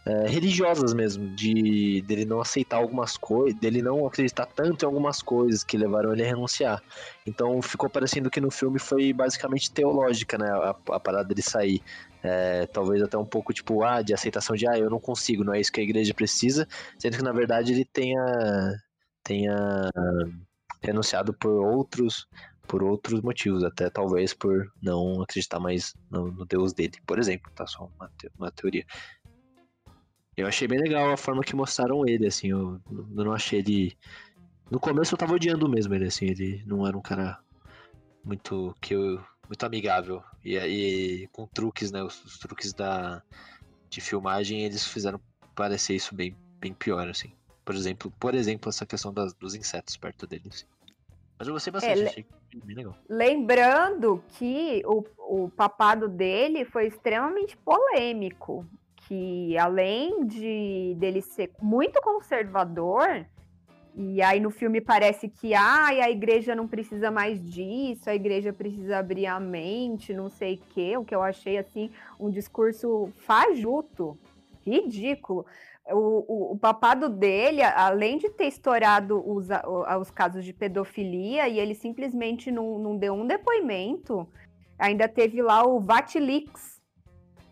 é, religiosas mesmo, de dele não aceitar algumas coisas, dele não acreditar tanto em algumas coisas que levaram ele a renunciar. Então ficou parecendo que no filme foi basicamente teológica, né? A, a parada dele sair. É, talvez até um pouco tipo, ah, de aceitação de, ah, eu não consigo, não é isso que a igreja precisa, sendo que na verdade ele tenha, tenha renunciado por outros por outros motivos, até talvez por não acreditar mais no, no Deus dele, por exemplo, tá só uma, te- uma teoria. Eu achei bem legal a forma que mostraram ele, assim, eu, eu não achei ele. No começo eu tava odiando mesmo ele, assim, ele não era um cara muito que eu, muito amigável. E aí, com truques, né? Os, os truques da, de filmagem, eles fizeram parecer isso bem, bem pior, assim. Por exemplo, por exemplo, essa questão das- dos insetos perto dele. assim. Mas eu gostei bastante, le- achei bem legal. Lembrando que o, o papado dele foi extremamente polêmico. Que além de dele ser muito conservador, e aí no filme parece que ai, a igreja não precisa mais disso, a igreja precisa abrir a mente, não sei o quê, o que eu achei assim um discurso fajuto, ridículo. O, o, o papado dele, além de ter estourado os, os casos de pedofilia, e ele simplesmente não, não deu um depoimento, ainda teve lá o Vatilix,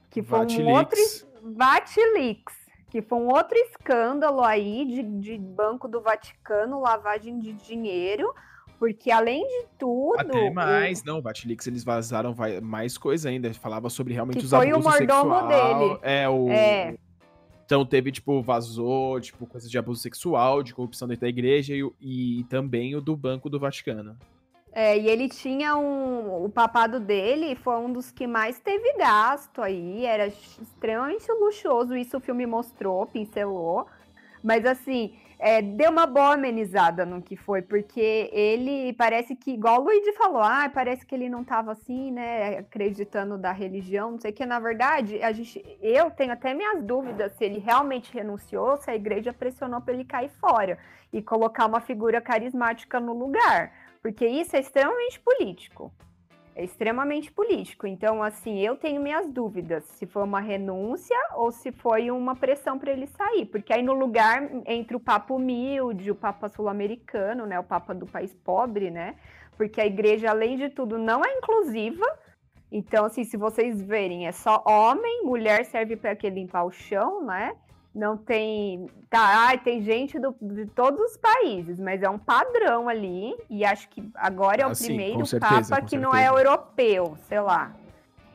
que foi um outro Vatilix. Que foi um outro escândalo aí de, de Banco do Vaticano, lavagem de dinheiro, porque além de tudo. Até o- mais, não, Batilix eles vazaram mais coisa ainda, falava sobre realmente Que os foi o abusos mordomo sexual. dele. É, o... É. Então teve, tipo, vazou, tipo, coisa de abuso sexual, de corrupção dentro da igreja e, o- e também o do Banco do Vaticano. É, e ele tinha um. O papado dele foi um dos que mais teve gasto aí. Era extremamente luxuoso. Isso o filme mostrou, pincelou. Mas assim, é, deu uma boa amenizada no que foi, porque ele parece que, igual o Luigi falou, ah, parece que ele não tava assim, né? Acreditando da religião, não sei o que. Na verdade, a gente, eu tenho até minhas dúvidas se ele realmente renunciou, se a igreja pressionou para ele cair fora e colocar uma figura carismática no lugar. Porque isso é extremamente político. É extremamente político. Então, assim, eu tenho minhas dúvidas se foi uma renúncia ou se foi uma pressão para ele sair. Porque aí no lugar entre o Papa humilde, o Papa sul-americano, né, o Papa do país pobre, né? Porque a igreja, além de tudo, não é inclusiva. Então, assim, se vocês verem, é só homem, mulher serve para que limpar o chão, né? Não tem. Tá, ai, tem gente do- de todos os países, mas é um padrão ali. E acho que agora é o Ah, sim, primeiro com certeza, Papa que não é certeza. europeu, sei lá.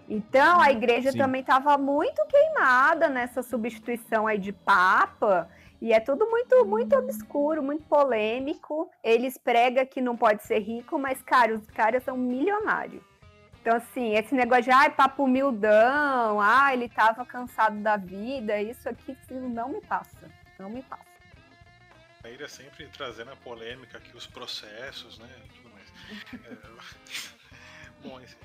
Então a igreja Sim. também estava muito queimada nessa substituição aí de Papa. E é tudo muito, muito obscuro, muito polêmico. Eles pregam que não pode ser rico, mas, cara, os caras são milionários. Então, assim, esse negócio de, ai, papo humildão, ah, ele tava cansado da vida, isso aqui não me passa. Não me passa. A Ira sempre trazendo a polêmica aqui, os processos, né? Tudo mais. É, <laughs> bom, esse-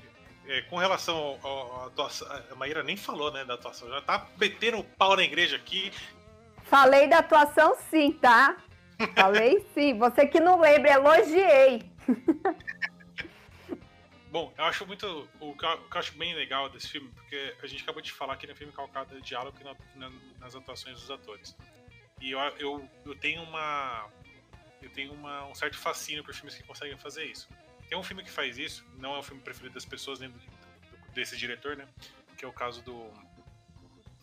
é, com relação à atuação, a Maíra nem falou, né, da atuação. Já tá metendo o pau na igreja aqui. Falei da atuação sim, tá? <laughs> Falei sim. Você que não lembra, elogiei. <laughs> Bom, eu acho muito. O que eu acho bem legal desse filme, porque a gente acabou de falar que no filme calcado de diálogo na- na- nas atuações dos atores. E eu, eu, eu tenho uma. Eu tenho uma, um certo fascínio por filmes que conseguem fazer isso. Tem um filme que faz isso, não é o filme preferido das pessoas, nem do- do- desse diretor, né? Que é o caso do,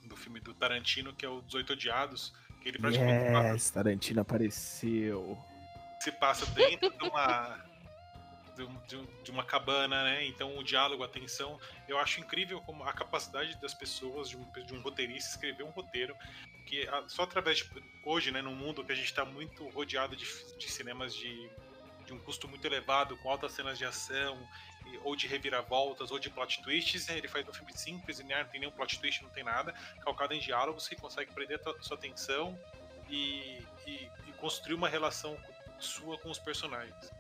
do filme do Tarantino, que é o 18 Odiados, que ele praticamente Yes, Tarantino apareceu. se passa dentro de uma de, de um- uma cabana, né? Então o diálogo, a tensão, eu acho incrível como a capacidade das pessoas de um, de um roteirista escrever um roteiro que só através de hoje, né, num mundo que a gente está muito rodeado de, de cinemas de, de um custo muito elevado, com altas cenas de ação ou de reviravoltas ou de plot twists, né, ele faz um filme simples, linear, não tem nenhum plot twist, não tem nada, calcado em diálogos que consegue prender a sua atenção e, e- e construir uma relação sua com os personagens.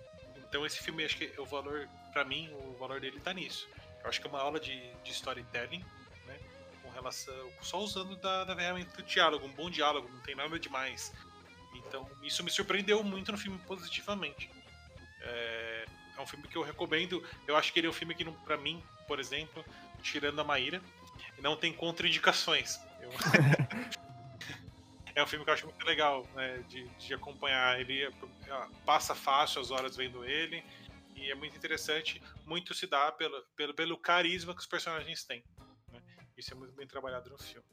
Então esse filme, acho que o valor, pra mim, o valor dele tá nisso. Eu acho que é uma aula de, de storytelling, né? Com relação. Só usando da, da ferramenta do diálogo, um bom diálogo, não tem nada demais. Então, isso me surpreendeu muito no filme positivamente. É, é um filme que eu recomendo. Eu acho que ele é um filme que, pra mim, por exemplo, tirando a Maíra, não tem contraindicações. Eu- <laughs> <laughs> é um filme que eu acho muito legal né, de, de acompanhar. Ele é- passa fácil as horas vendo ele e é muito interessante. Muito se dá pelo, pelo, pelo carisma que os personagens têm. né. Isso é muito bem trabalhado no filme.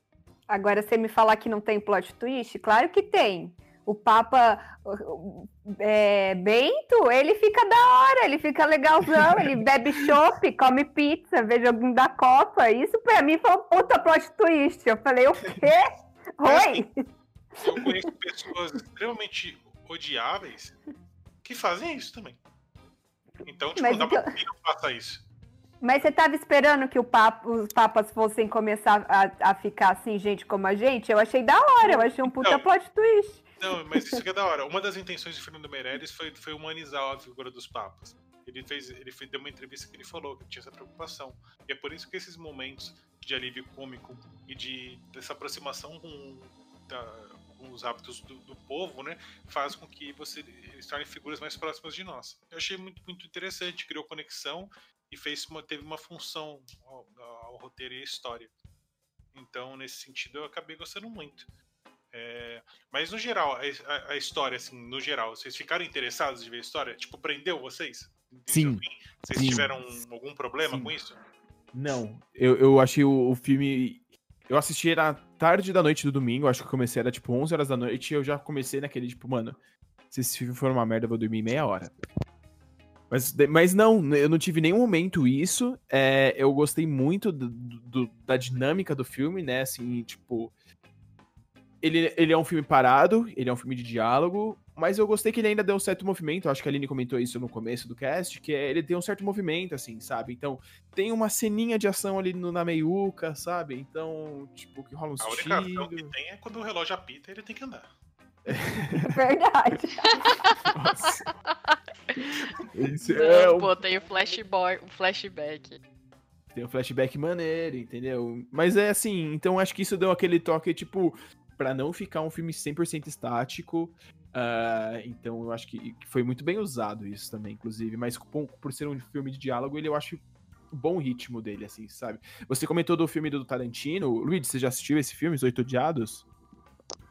Agora, você me falar que não tem plot twist? Claro que tem. O Papa é, Bento, ele fica da hora, ele fica legalzão, ele <laughs> bebe chopp, come pizza, vê joguinho da Copa. Isso pra mim foi um puta plot twist. Eu falei, o quê? Oi? Eu conheço pessoas extremamente odiáveis que fazem isso também. Então, tipo, Mas não dá pra então- que não faça isso. Mas você tava esperando que o papa- os papas fossem começar a, a ficar assim, gente como a gente? Eu achei da hora, eu achei um puta Não. plot twist. Não, mas isso que é da hora. Uma das intenções de Fernando Meirelles foi, foi humanizar a figura dos papas. Ele fez, ele fez, deu uma entrevista que ele falou que tinha essa preocupação. E é por isso que esses momentos de alívio cômico e de dessa aproximação com, da- os hábitos do, do povo, né, faz com que você eles tornem figuras mais próximas de nós. Eu achei muito, muito interessante, criou conexão e fez uma, teve uma função ao, ao roteiro e à história. Então, nesse sentido, eu acabei gostando muito. É, mas no geral, a, a- história, assim, no geral, vocês ficaram interessados de ver a história? Tipo, prendeu vocês? Sim. Vocês Sim. tiveram algum problema Sim. com isso? Não, eu, eu achei o, o filme. Eu assisti na tarde da noite do domingo, acho que comecei, era tipo 11 horas da noite, e eu já comecei naquele tipo, mano, se esse filme for uma merda, eu vou dormir meia hora. Mas, mas não, eu não tive nenhum momento isso. é, eu gostei muito do- do- da dinâmica do filme, né? Assim, tipo. Ele, ele é um filme parado, ele é um filme de diálogo, mas eu gostei que ele ainda deu um certo movimento. Acho que a Aline comentou isso no começo do cast, que é, ele tem um certo movimento, assim, sabe? Então, tem uma ceninha de ação ali no, na meiuca, sabe? Então, tipo, que rola um A única ação que tiro. tem é quando o relógio apita ele tem que andar. <laughs> Verdade. Nossa. Esse Não, é um- pô, tem o flashboy, o flashback. Tem um flashback maneiro, entendeu? Mas é assim, então acho que isso deu aquele toque, tipo, pra não ficar um filme 100% estático. Ah, então eu acho que, que foi muito bem usado isso também, inclusive. Mas por, por ser um filme de diálogo, ele eu acho o bom ritmo dele, assim, sabe? Você comentou do filme do Tarantino. Luiz, você já assistiu esse filme, Os Oito Odiados?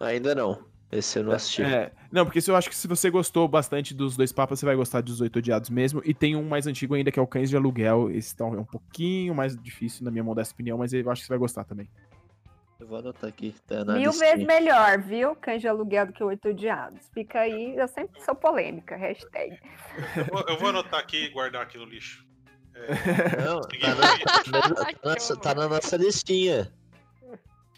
Ainda não. Esse eu não assisti. É, não, porque eu acho que se você gostou bastante dos dois papas, você vai gostar dos Oito Odiados mesmo. E tem um mais antigo ainda, que é o Cães de Aluguel. Esse tá um pouquinho mais difícil, na minha modesta opinião, mas eu acho que você vai gostar também. Eu vou anotar aqui. Tá na Mil vezes melhor, viu? Cães de aluguel do que oito odiados. Fica aí, eu sempre sou polêmica, hashtag. Eu vou, eu vou anotar aqui e guardar aqui no lixo. Não, Seguinte, tá na, tá na nossa, tá na nossa listinha.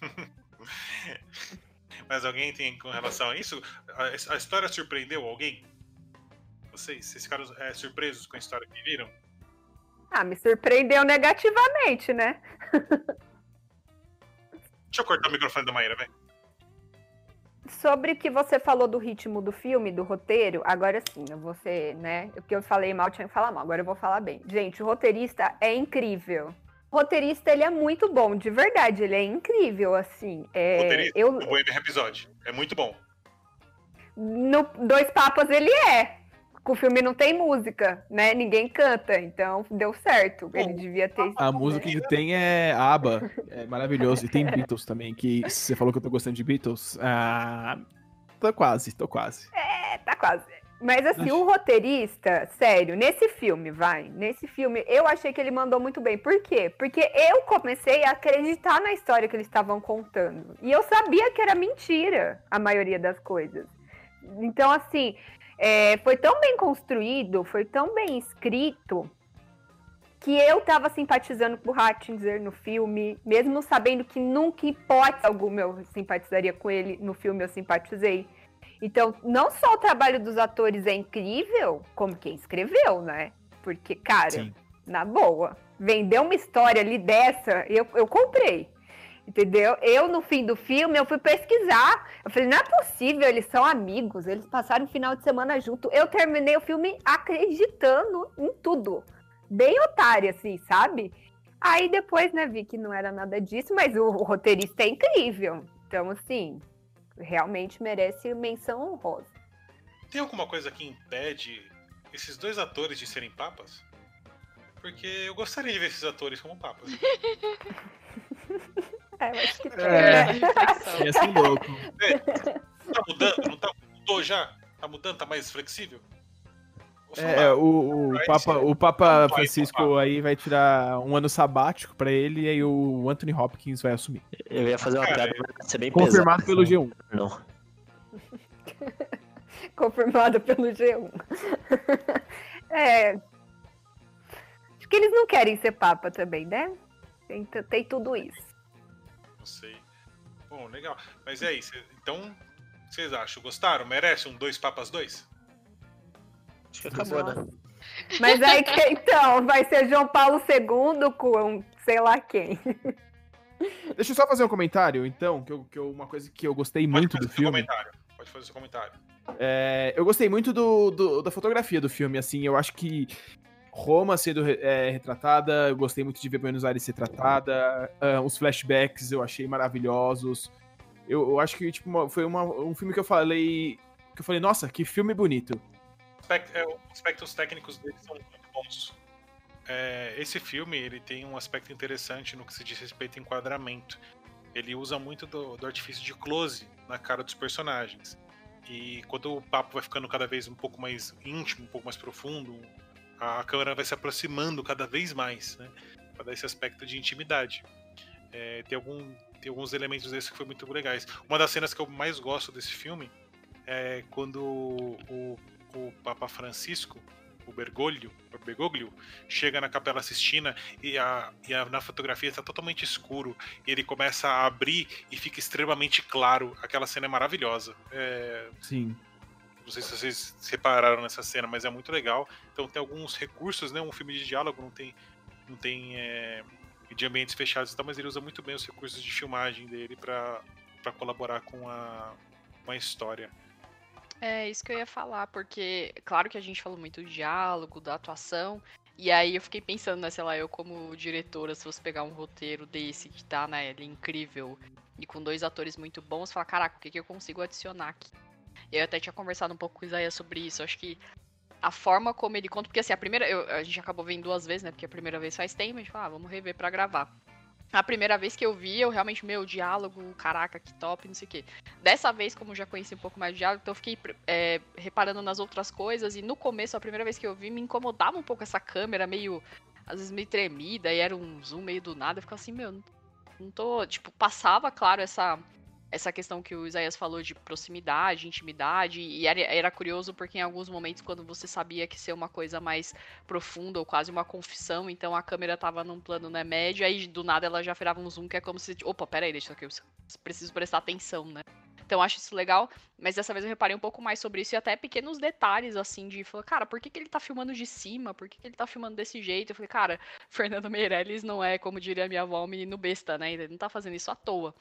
<laughs> Mas alguém tem com relação a isso? A, a história surpreendeu alguém? Vocês? Vocês ficaram é, surpresos com a história que viram? Ah, me surpreendeu negativamente, né? <laughs> Deixa eu cortar o microfone da Maíra, vem. Sobre o que você falou do ritmo do filme, do roteiro, agora sim, eu vou ser, né? O que eu falei mal, tinha que falar mal, agora eu vou falar bem. Gente, o roteirista é incrível. O roteirista, ele é muito bom, de verdade, ele é incrível, assim. É, Roteirista eu, Bohemian Episódio. É muito bom. no Dois Papas ele é. O filme não tem música, né? Ninguém canta, então deu certo. Ele devia ter. A música que tem é ABBA, é maravilhoso. E tem Beatles também, que você falou que eu tô gostando de Beatles. Ah, tô quase, tô quase. É, tá quase. Mas assim, o roteirista, sério, nesse filme, vai, nesse filme, eu achei que ele mandou muito bem. Por quê? Porque eu comecei a acreditar na história que eles estavam contando. E eu sabia que era mentira a maioria das coisas. Então, assim, é, foi tão bem construído, foi tão bem escrito, que eu tava simpatizando com o Rattinger no filme, mesmo sabendo que nunca, hipótese alguma, eu simpatizaria com ele. No filme eu simpatizei. Então, não só o trabalho dos atores é incrível, como quem escreveu, né? Porque, cara, Sim. na boa, vender uma história ali dessa, eu, eu comprei. Entendeu? Eu, no fim do filme, eu fui pesquisar. Eu falei, não é possível, eles são amigos, eles passaram um final de semana junto. Eu terminei o filme acreditando em tudo. Bem otária, assim, sabe? Aí depois, né, vi que não era nada disso, mas o, o roteirista é incrível. Então, assim, realmente merece menção honrosa. Tem alguma coisa que impede esses dois atores de serem papas? Porque eu gostaria de ver esses atores como papas. <laughs> É, eu acho que tem, É. né? Ia ser louco. Tá mudando? Não tá? Mudou já? Tá mudando? Tá mais flexível? É, o, o. Papa, o Papa Vai, Francisco aí vai tirar um ano sabático pra ele e aí o Anthony Hopkins vai assumir. Eu ia fazer uma piada, mas ia ser bem Confirmado pesado, pelo assim, G1. Não. <laughs> confirmado pelo G1. <laughs> é. Acho que eles não querem ser papa também, né? Tem, tem tudo isso. Não sei. Bom, legal. Mas é isso. Então, vocês acham? Gostaram? Merece um dois papas dois? Acho que acabou, né? Mas aí que então vai ser João Paulo II com sei lá quem. Deixa eu só fazer um comentário, então, que, eu, que eu- uma coisa que eu gostei Pode muito do filme. comentário. Pode fazer seu comentário. É, eu gostei muito do, do- da fotografia do filme, assim, eu acho que Roma sendo é, retratada, eu gostei muito de ver Buenos Aires ser tratada, ah, os flashbacks eu achei maravilhosos. Eu, eu acho que tipo, uma- foi uma- um filme que eu falei. Que eu falei, nossa, que filme bonito. É, os aspectos técnicos dele são muito bons. É, esse filme ele tem um aspecto interessante no que se diz respeito ao enquadramento. Ele usa muito do, do artifício de close na cara dos personagens. E quando o papo vai ficando cada vez um pouco mais íntimo, um pouco mais profundo, a câmera vai se aproximando cada vez mais, né? Para dar esse aspecto de intimidade. É, tem, algum, tem alguns elementos desses que foram muito legais. Uma das cenas que eu mais gosto desse filme é quando o, o Papa Francisco, o Bergoglio, o Bergoglio, chega na Capela Sistina e, a, e a- na fotografia está totalmente escuro e ele começa a abrir e fica extremamente claro. Aquela cena é maravilhosa. É, Sim. Não sei se vocês repararam nessa cena, mas é muito legal. Então tem alguns recursos, né? Um filme de diálogo não tem, não tem é, de ambientes fechados, e tal, mas ele usa muito bem os recursos de filmagem dele para colaborar com a, com a história. É isso que eu ia falar, porque claro que a gente falou muito do diálogo, da atuação, e aí eu fiquei pensando, né, sei lá, eu como diretora, se fosse pegar um roteiro desse que tá, né, ele incrível, e com dois atores muito bons, falar, caraca, o que, que eu consigo adicionar aqui? Eu até tinha conversado um pouco com o Isaías sobre isso, acho que a forma como ele conta, porque assim, a primeira, eu- a gente acabou vendo duas vezes, né, porque a primeira vez faz tempo, a gente falou, ah, vamos rever pra gravar. A primeira vez que eu vi, eu realmente, meu, diálogo, caraca, que top, não sei o quê. Dessa vez, como já conheci um pouco mais de diálogo, então eu fiquei é, reparando nas outras coisas. E no começo, a primeira vez que eu vi, me incomodava um pouco essa câmera, meio. Às vezes meio tremida, e era um zoom meio do nada. Eu ficava assim, meu, não tô. Tipo, passava, claro, essa. Essa questão que o Isaías falou de proximidade, intimidade, e era, era curioso porque em alguns momentos, quando você sabia que ser uma coisa mais profunda ou quase uma confissão, então a câmera tava num plano né, médio, aí do nada ela já virava um zoom que é como se. Opa, peraí, deixa aqui, eu preciso prestar atenção, né? Então acho isso legal, mas dessa vez eu reparei um pouco mais sobre isso e até pequenos detalhes, assim, de falar, cara, por que, que ele tá filmando de cima? Por que, que ele tá filmando desse jeito? Eu falei, cara, Fernando Meirelles não é, como diria minha avó, um menino besta, né? Ele não tá fazendo isso à toa.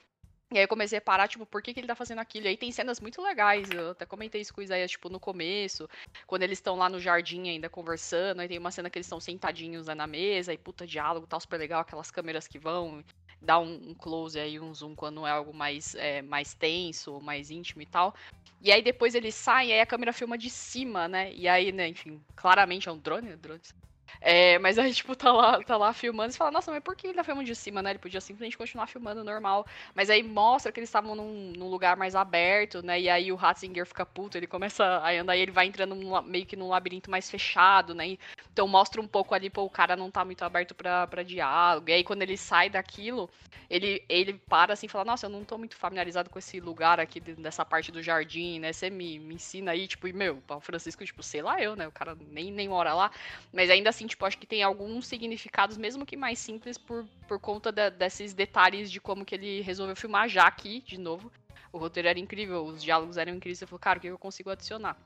E aí eu comecei a parar, tipo, por que, que ele tá fazendo aquilo? E aí tem cenas muito legais, eu até comentei isso com o Isaías, tipo, no começo, quando eles estão lá no jardim ainda conversando, aí tem uma cena que eles estão sentadinhos né, na mesa, e puta diálogo, tal, super legal, aquelas câmeras que vão dar um, um close aí, um zoom quando é algo mais, é, mais tenso, mais íntimo e tal. E aí depois eles saem, e aí a câmera filma de cima, né? E aí, né, enfim, claramente é um drone, drone. É, mas aí, tipo, tá lá, tá lá filmando e fala, nossa, mas por que ele tá filmando de cima, né? Ele podia simplesmente continuar filmando normal. Mas aí mostra que eles estavam num, num lugar mais aberto, né? E aí o Ratzinger fica puto, ele começa a andar e ele vai entrando num, meio que num labirinto mais fechado, né? Então mostra um pouco ali, pô, o cara não tá muito aberto pra, pra diálogo. E aí quando ele sai daquilo, ele, ele para assim e fala, nossa, eu não tô muito familiarizado com esse lugar aqui, dessa parte do jardim, né? Você me, me ensina aí, tipo, e meu, o Francisco, tipo, sei lá eu, né? O cara nem, nem mora lá. Mas ainda assim, tipo, acho que tem alguns significados, mesmo que mais simples, por, por conta de, desses detalhes de como que ele resolveu filmar já aqui, de novo. O roteiro era incrível, os diálogos eram incríveis. Você falou, cara, o que eu consigo adicionar?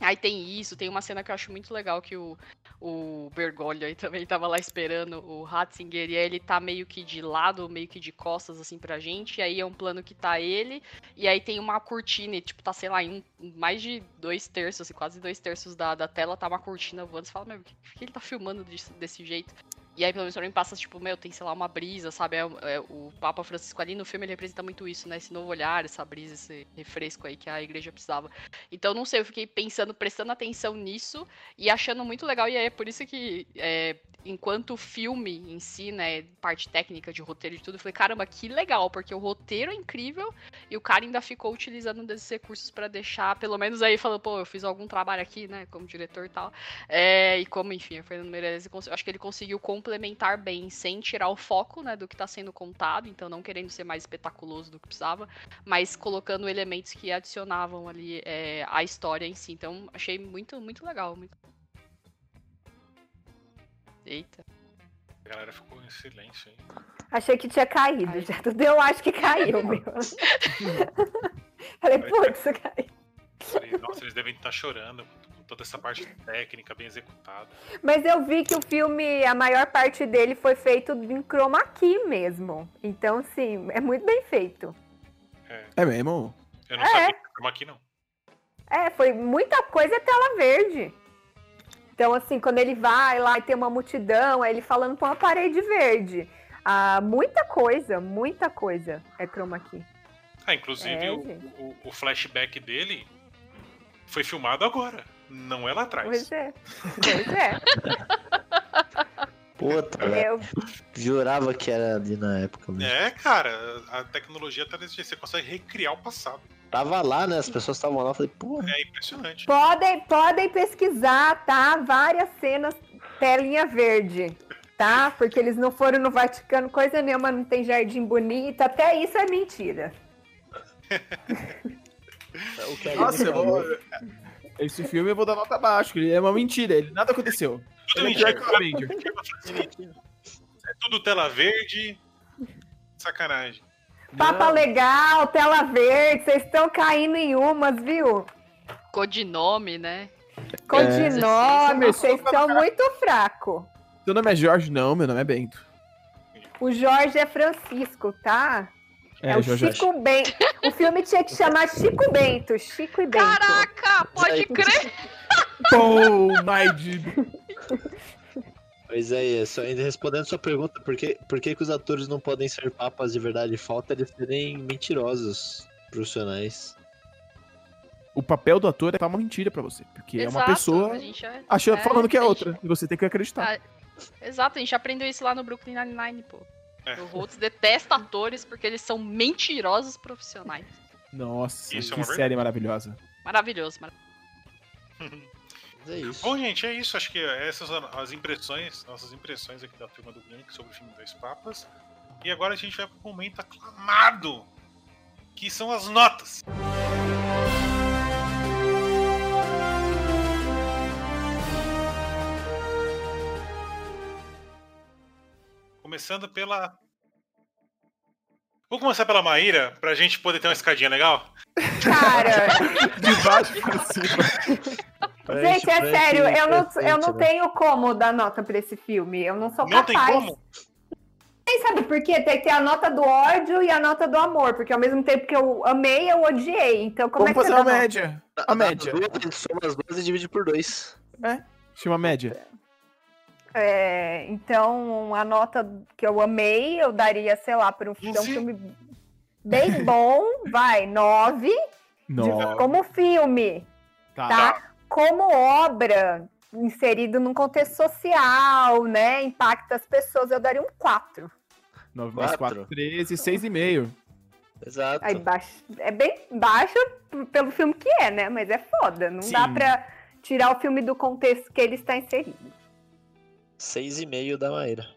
Aí tem isso, tem uma cena que eu acho muito legal que o, o Bergoglio aí também tava lá esperando o Ratzinger e aí ele tá meio que de lado, meio que de costas assim pra gente, e aí é um plano que tá ele, e aí tem uma cortina, e, tipo, tá, sei lá, em mais de dois terços, assim, quase dois terços da, da tela tá uma cortina voando, você fala, meu, por que ele tá filmando desse, desse jeito? E aí, pelo menos, pra mim passa, tipo, meu, tem, sei lá, uma brisa, sabe? É, é, o Papa Francisco ali no filme, ele representa muito isso, né? Esse novo olhar, essa brisa, esse refresco aí que a igreja precisava. Então, não sei, eu fiquei pensando, prestando atenção nisso e achando muito legal. E é por isso que, é, enquanto filme em si, né, parte técnica de roteiro e tudo, eu falei, caramba, que legal, porque o roteiro é incrível e o cara ainda ficou utilizando desses recursos para deixar, pelo menos aí, falando, pô, eu fiz algum trabalho aqui, né, como diretor e tal. É, e como, enfim, o Fernando Meirelles, acho que ele conseguiu complementar bem, sem tirar o foco, né, do que está sendo contado, então não querendo ser mais espetaculoso do que precisava, mas colocando elementos que adicionavam ali é, a história em si. Então, achei muito, muito legal. Muito... Eita. A galera ficou em silêncio aí. Achei que tinha caído Ai. já. <laughs> Tudo eu acho que caiu, meu. <laughs> Falei, putz, caiu. Nossa, eles devem estar chorando com toda essa parte técnica bem executada. Mas eu vi que o filme, a maior parte dele foi feito em chroma key mesmo. Então, sim, é muito bem feito. É mesmo? Eu não É. sabia que era aqui, não. É, foi muita coisa é tela verde. Então, assim, quando ele vai lá e tem uma multidão, aí ele falando com uma parede verde. Ah, muita coisa, muita coisa é chroma key. Ah, inclusive É, o, o- o flashback dele foi filmado agora. Não é lá atrás. Pois é. Pois é. <laughs> Puta, velho. Eu, Jurava que era ali na época mesmo. É, cara, a tecnologia tá desse jeito. Você consegue recriar o passado. Tava lá, né? As pessoas estavam lá. Eu falei, porra. É impressionante. podem, podem pesquisar, tá? Várias cenas telinha verde, tá? Porque eles não foram no Vaticano, coisa nenhuma, não tem jardim bonito. Até isso é mentira. <laughs> O que a Nossa, eu. Esse filme eu vou dar nota baixa, que ele é uma mentira, ele nada aconteceu. Tudo Ele é mentira. É tudo tela verde. Sacanagem. Papa legal, tela verde, vocês estão caindo em umas, viu? Codinome, né? Codinome, É. vocês estão muito fracos. Seu nome é Jorge? Não, meu nome é Bento. O Jorge é Francisco, tá? É, o Jorge. Chico Bento. O filme tinha que chamar Chico Bento. Chico e Bento. Caraca, pode crer! Oh, my. Pois é, é, só ainda respondendo sua pergunta, por que, por que, que os atores não podem ser papas de verdade? Falta eles serem mentirosos profissionais. O papel do ator é falar uma mentira pra você, porque é uma Exato, pessoa a gente é- achando, é, falando que é outra, e você tem que acreditar. Ah, Exato, a gente aprendeu isso lá no Brooklyn Nine-Nine, pô. É. O Rhodes detesta atores porque eles são mentirosos profissionais. Nossa, Isso é que uma série maravilhosa. Maravilhoso, maravilhoso. É isso. Bom, gente, é isso. Acho que essas são as impressões, nossas impressões aqui da turma do Blink sobre o filme Dois Papas. E agora a gente vai pro momento aclamado, que são as notas. Começando pela. Vou começar pela Maíra, pra gente poder ter uma escadinha legal. Cara, <laughs> De baixo pra cima. <laughs> gente, é sério, eu não, eu não tenho. tenho como dar nota pra esse filme. Eu não sou Não tem capaz. como? Nem sabe por quê? Tem que ter a nota do ódio e a nota do amor, porque ao mesmo tempo que eu amei, eu odiei. Então, como Vamos é que fazer você nota? média. A média. A gente soma as duas e divide por dois. Chama média. É, então, a nota que eu amei, eu daria, sei lá, para um, é um filme bem <laughs> bom, vai, nove. de- como filme, Tá. tá? Como obra, inserido num contexto social, né? Impacta as pessoas, eu daria um 4. 9 mais Quatro. 4, 13, 6,5. Exato. Aí baixo, é bem baixo pelo filme que é, né? Mas é foda. Não dá Sim. pra tirar o filme do contexto que ele está inserido. Seis e meio da Maíra.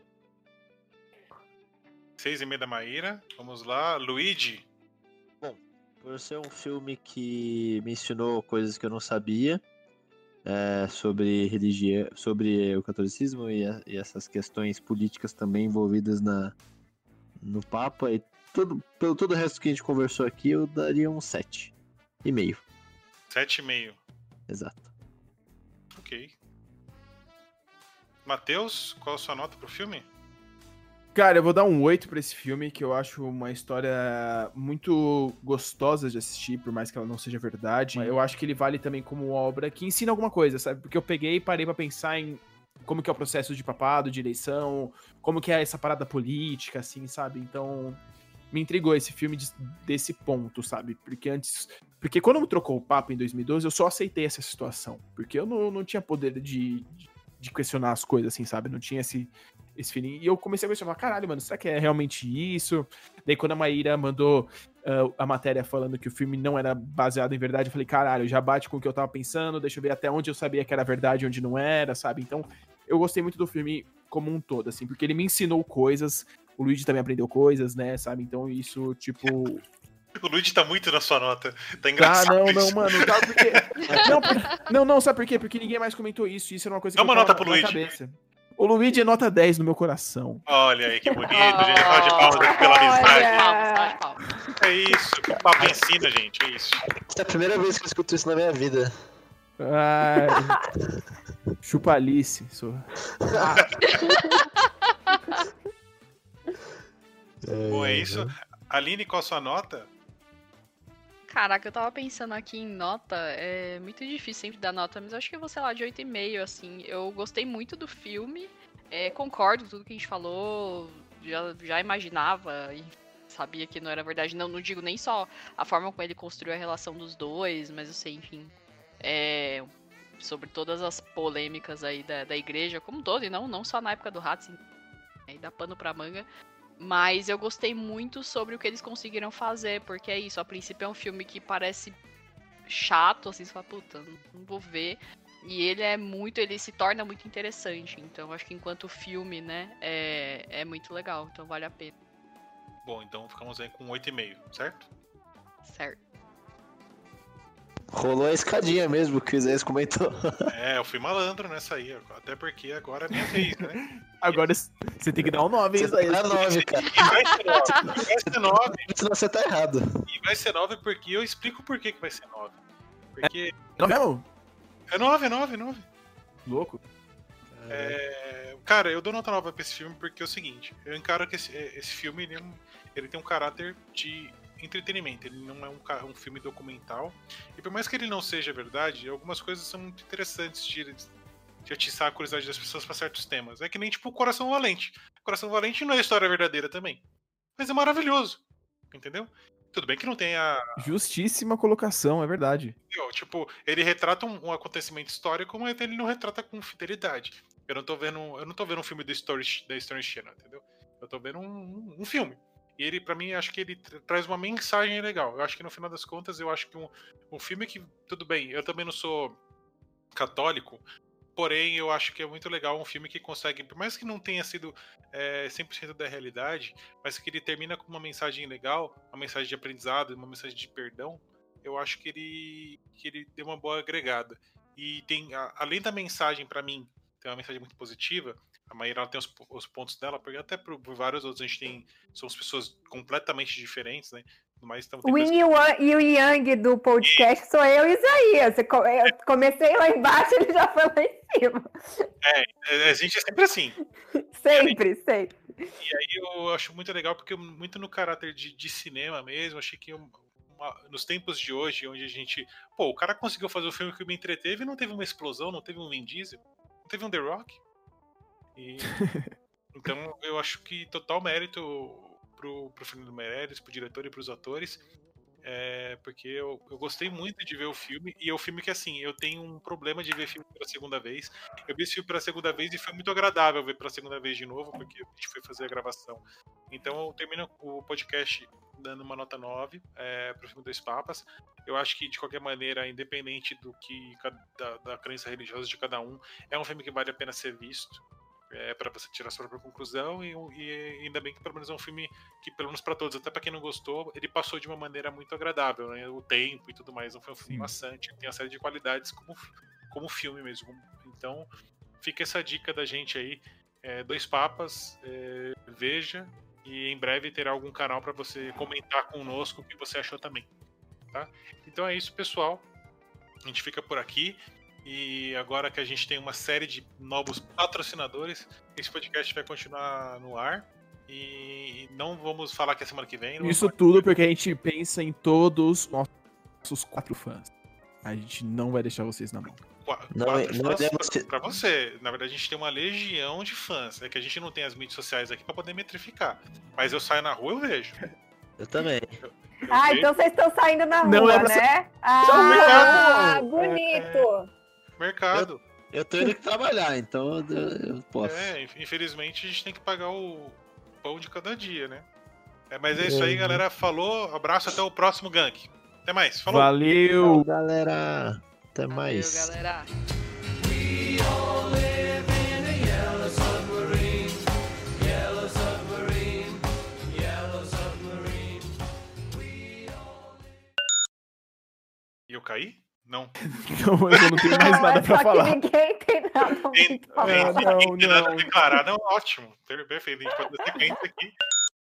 Seis e meia da Maíra. Vamos lá. Luigi. Por ser um filme que me ensinou coisas que eu não sabia é, sobre religião, sobre o catolicismo e, a- e essas questões políticas também envolvidas na, no Papa e todo, pelo todo o resto que a gente conversou aqui, eu daria um sete e meio, Sete e meio. exato. Ok. Matheus, qual a sua nota pro filme? Cara, eu vou dar um 8 pra esse filme, que eu acho uma história muito gostosa de assistir, por mais que ela não seja verdade. Eu acho que ele vale também como obra que ensina alguma coisa, sabe? Porque eu peguei e parei pra pensar em como que é o processo de papado, de eleição, como que é essa parada política, assim, sabe? Então, me intrigou esse filme de- desse ponto, sabe? Porque antes... Porque quando trocou o Papa em 2012, eu só aceitei essa situação. Porque eu não, não tinha poder de, de, de questionar as coisas, assim, sabe? Não tinha esse, esse feeling. E eu comecei a questionar, caralho, mano, será que é realmente isso? Daí quando a Maíra mandou ah, a matéria falando que o filme não era baseado em verdade, eu falei, caralho, já bate com o que eu tava pensando, deixa eu ver até onde eu sabia que era verdade e onde não era, sabe? Então, eu gostei muito do filme como um todo, assim, porque ele me ensinou coisas, o Luigi também aprendeu coisas, né, sabe? Então isso, tipo... O Luigi tá muito na sua nota. Tá Ah, engraçado. não, isso. não, mano, tá, porque... <laughs> não, por- não, não, sabe por quê? Porque ninguém mais comentou isso, isso era uma coisa Dá que uma eu nota pro na Luigi. cabeça. O Luigi é nota 10 no meu coração. Olha aí que bonito, <laughs> gente. Pode de palmas aqui pela amizade. É isso. O papo ensina, gente. É isso. Essa é a primeira vez que eu escuto isso na minha vida. Ai, <laughs> chupalice, sou. Bom, é isso. Aline, qual a sua nota? Caraca, eu tava pensando aqui em nota, é muito difícil sempre dar nota, mas acho que eu vou, sei lá, de 8,5, assim. Eu gostei muito do filme, é, concordo com tudo que a gente falou, já, já imaginava e sabia que não era verdade. Não, não digo nem só a forma como ele construiu a relação dos dois, mas eu sei, enfim, é, sobre todas as polêmicas aí da, da igreja como todo, e não, não só na época do Hatz, aí dá pano pra manga. Mas eu gostei muito sobre o que eles conseguiram fazer, porque é isso, a princípio é um filme que parece chato, assim, você fala, puta, não- vou ver. E ele é muito, ele se torna muito interessante. Então acho que enquanto filme, né, é, é muito legal, então vale a pena. Bom, então ficamos aí com 8,5, certo? Certo. Rolou a escadinha mesmo que o Isaías comentou. É, eu fui malandro nessa aí. Até porque agora é minha vez, né? <laughs> Agora você tem que dar um 9, hein, Você Isaías? na 9, cara. E vai ser 9. E vai ser 9. Senão você tá errado. E vai ser 9 porque eu explico por que, que vai ser 9. Porque Não mesmo? é 9, é 9, é 9. Louco. É, Cara, eu dou nota nova pra esse filme porque é o seguinte, eu encaro que esse, esse filme ele, é ele tem um caráter de entretenimento, ele não é um, um filme documental. E por mais que ele não seja verdade, algumas coisas são muito interessantes de, de atiçar a curiosidade das pessoas para certos temas. É que nem tipo o Coração Valente. Coração Valente não é história verdadeira também, mas é maravilhoso, entendeu? Tudo bem que não tem a, Justíssima colocação, é verdade. Tipo, ele retrata um, acontecimento histórico, mas ele não retrata com fidelidade. Eu não tô vendo, eu não tô vendo um filme da Story, da Story Channel, entendeu? Eu tô vendo um- um filme. E ele, pra mim, acho que ele tra- traz uma mensagem legal. Eu acho que no final das contas, eu acho que um, um filme que, tudo bem, eu também não sou católico, porém eu acho que é muito legal um filme que consegue, por mais que não tenha sido é, 100% da realidade, mas que ele termina com uma mensagem legal, uma mensagem de aprendizado, uma mensagem de perdão, eu acho que ele, que ele deu uma boa agregada. E tem, a- além da mensagem, pra mim, tem uma mensagem muito positiva, a Maíra tem os, os pontos dela, porque até por, por vários outros a gente tem. Somos pessoas completamente diferentes, né? Mas então, tem O Yin e o Yang- e o Yang do podcast sou eu e Isaías. Eu comecei lá embaixo, ele já foi lá em cima. É, a gente é sempre assim. Sempre, sempre. E aí eu acho muito legal, porque muito no caráter de, de cinema mesmo, achei que uma- nos tempos de hoje, onde a gente. Pô, o cara conseguiu fazer um filme que me entreteve e não teve uma explosão, não teve um Vin Diesel, não teve um The Rock. E, <laughs> então eu acho que total mérito pro, pro Fernando Meirelles, pro diretor e pros atores. É, porque eu, eu gostei muito de ver o filme, e é o filme que, assim, eu tenho um problema de ver filme pela segunda vez. Eu vi esse filme pela segunda vez e foi muito agradável ver pela segunda vez de novo, porque a gente foi fazer a gravação. Então eu termino o podcast dando uma nota 9 é, para o filme Dois Papas. Eu acho que, de qualquer maneira, independente do que da, da crença religiosa de cada um, é um filme que vale a pena ser visto é, para você tirar sua própria conclusão e, e, ainda bem que pelo menos é um filme que pelo menos para todos, até para quem não gostou, ele passou de uma maneira muito agradável, né? O tempo e tudo mais, não foi um filme Sim. maçante, tem uma série de qualidades como como filme mesmo. Então, fica essa dica da gente aí, é, dois papas, é, veja e em breve terá algum canal para você comentar conosco o que você achou também, tá? Então é isso, pessoal. A gente fica por aqui. E agora que a gente tem uma série de novos patrocinadores, esse podcast vai continuar no ar. E não vamos falar que é semana que vem. Isso tudo porque a gente pensa em todos os nossos quatro fãs. A gente não vai deixar vocês na mão. Não, não fãs pra, pra, você. Na verdade, a gente tem uma legião de fãs. É que a gente não tem as mídias sociais aqui pra poder metrificar. Mas eu saio na rua, eu vejo. Eu também. Eu ah, vejo. então vocês estão saindo na rua, não é né? Ah, bonito. Mercado. Eu, eu tenho que trabalhar, então eu posso. É, infelizmente a gente tem que pagar o pão de cada dia, né? É, mas é isso aí, galera. Falou, abraço, até o próximo gank. Até mais. Falou. Valeu, galera. Até mais. Valeu, galera. E eu caí? Não. <laughs> Então eu não tenho mais nada pra falar. ninguém tem nada pra falar. Não, não, não. Nada a declarar. Não, ótimo. Perfeito. A gente pode dar sequência aqui.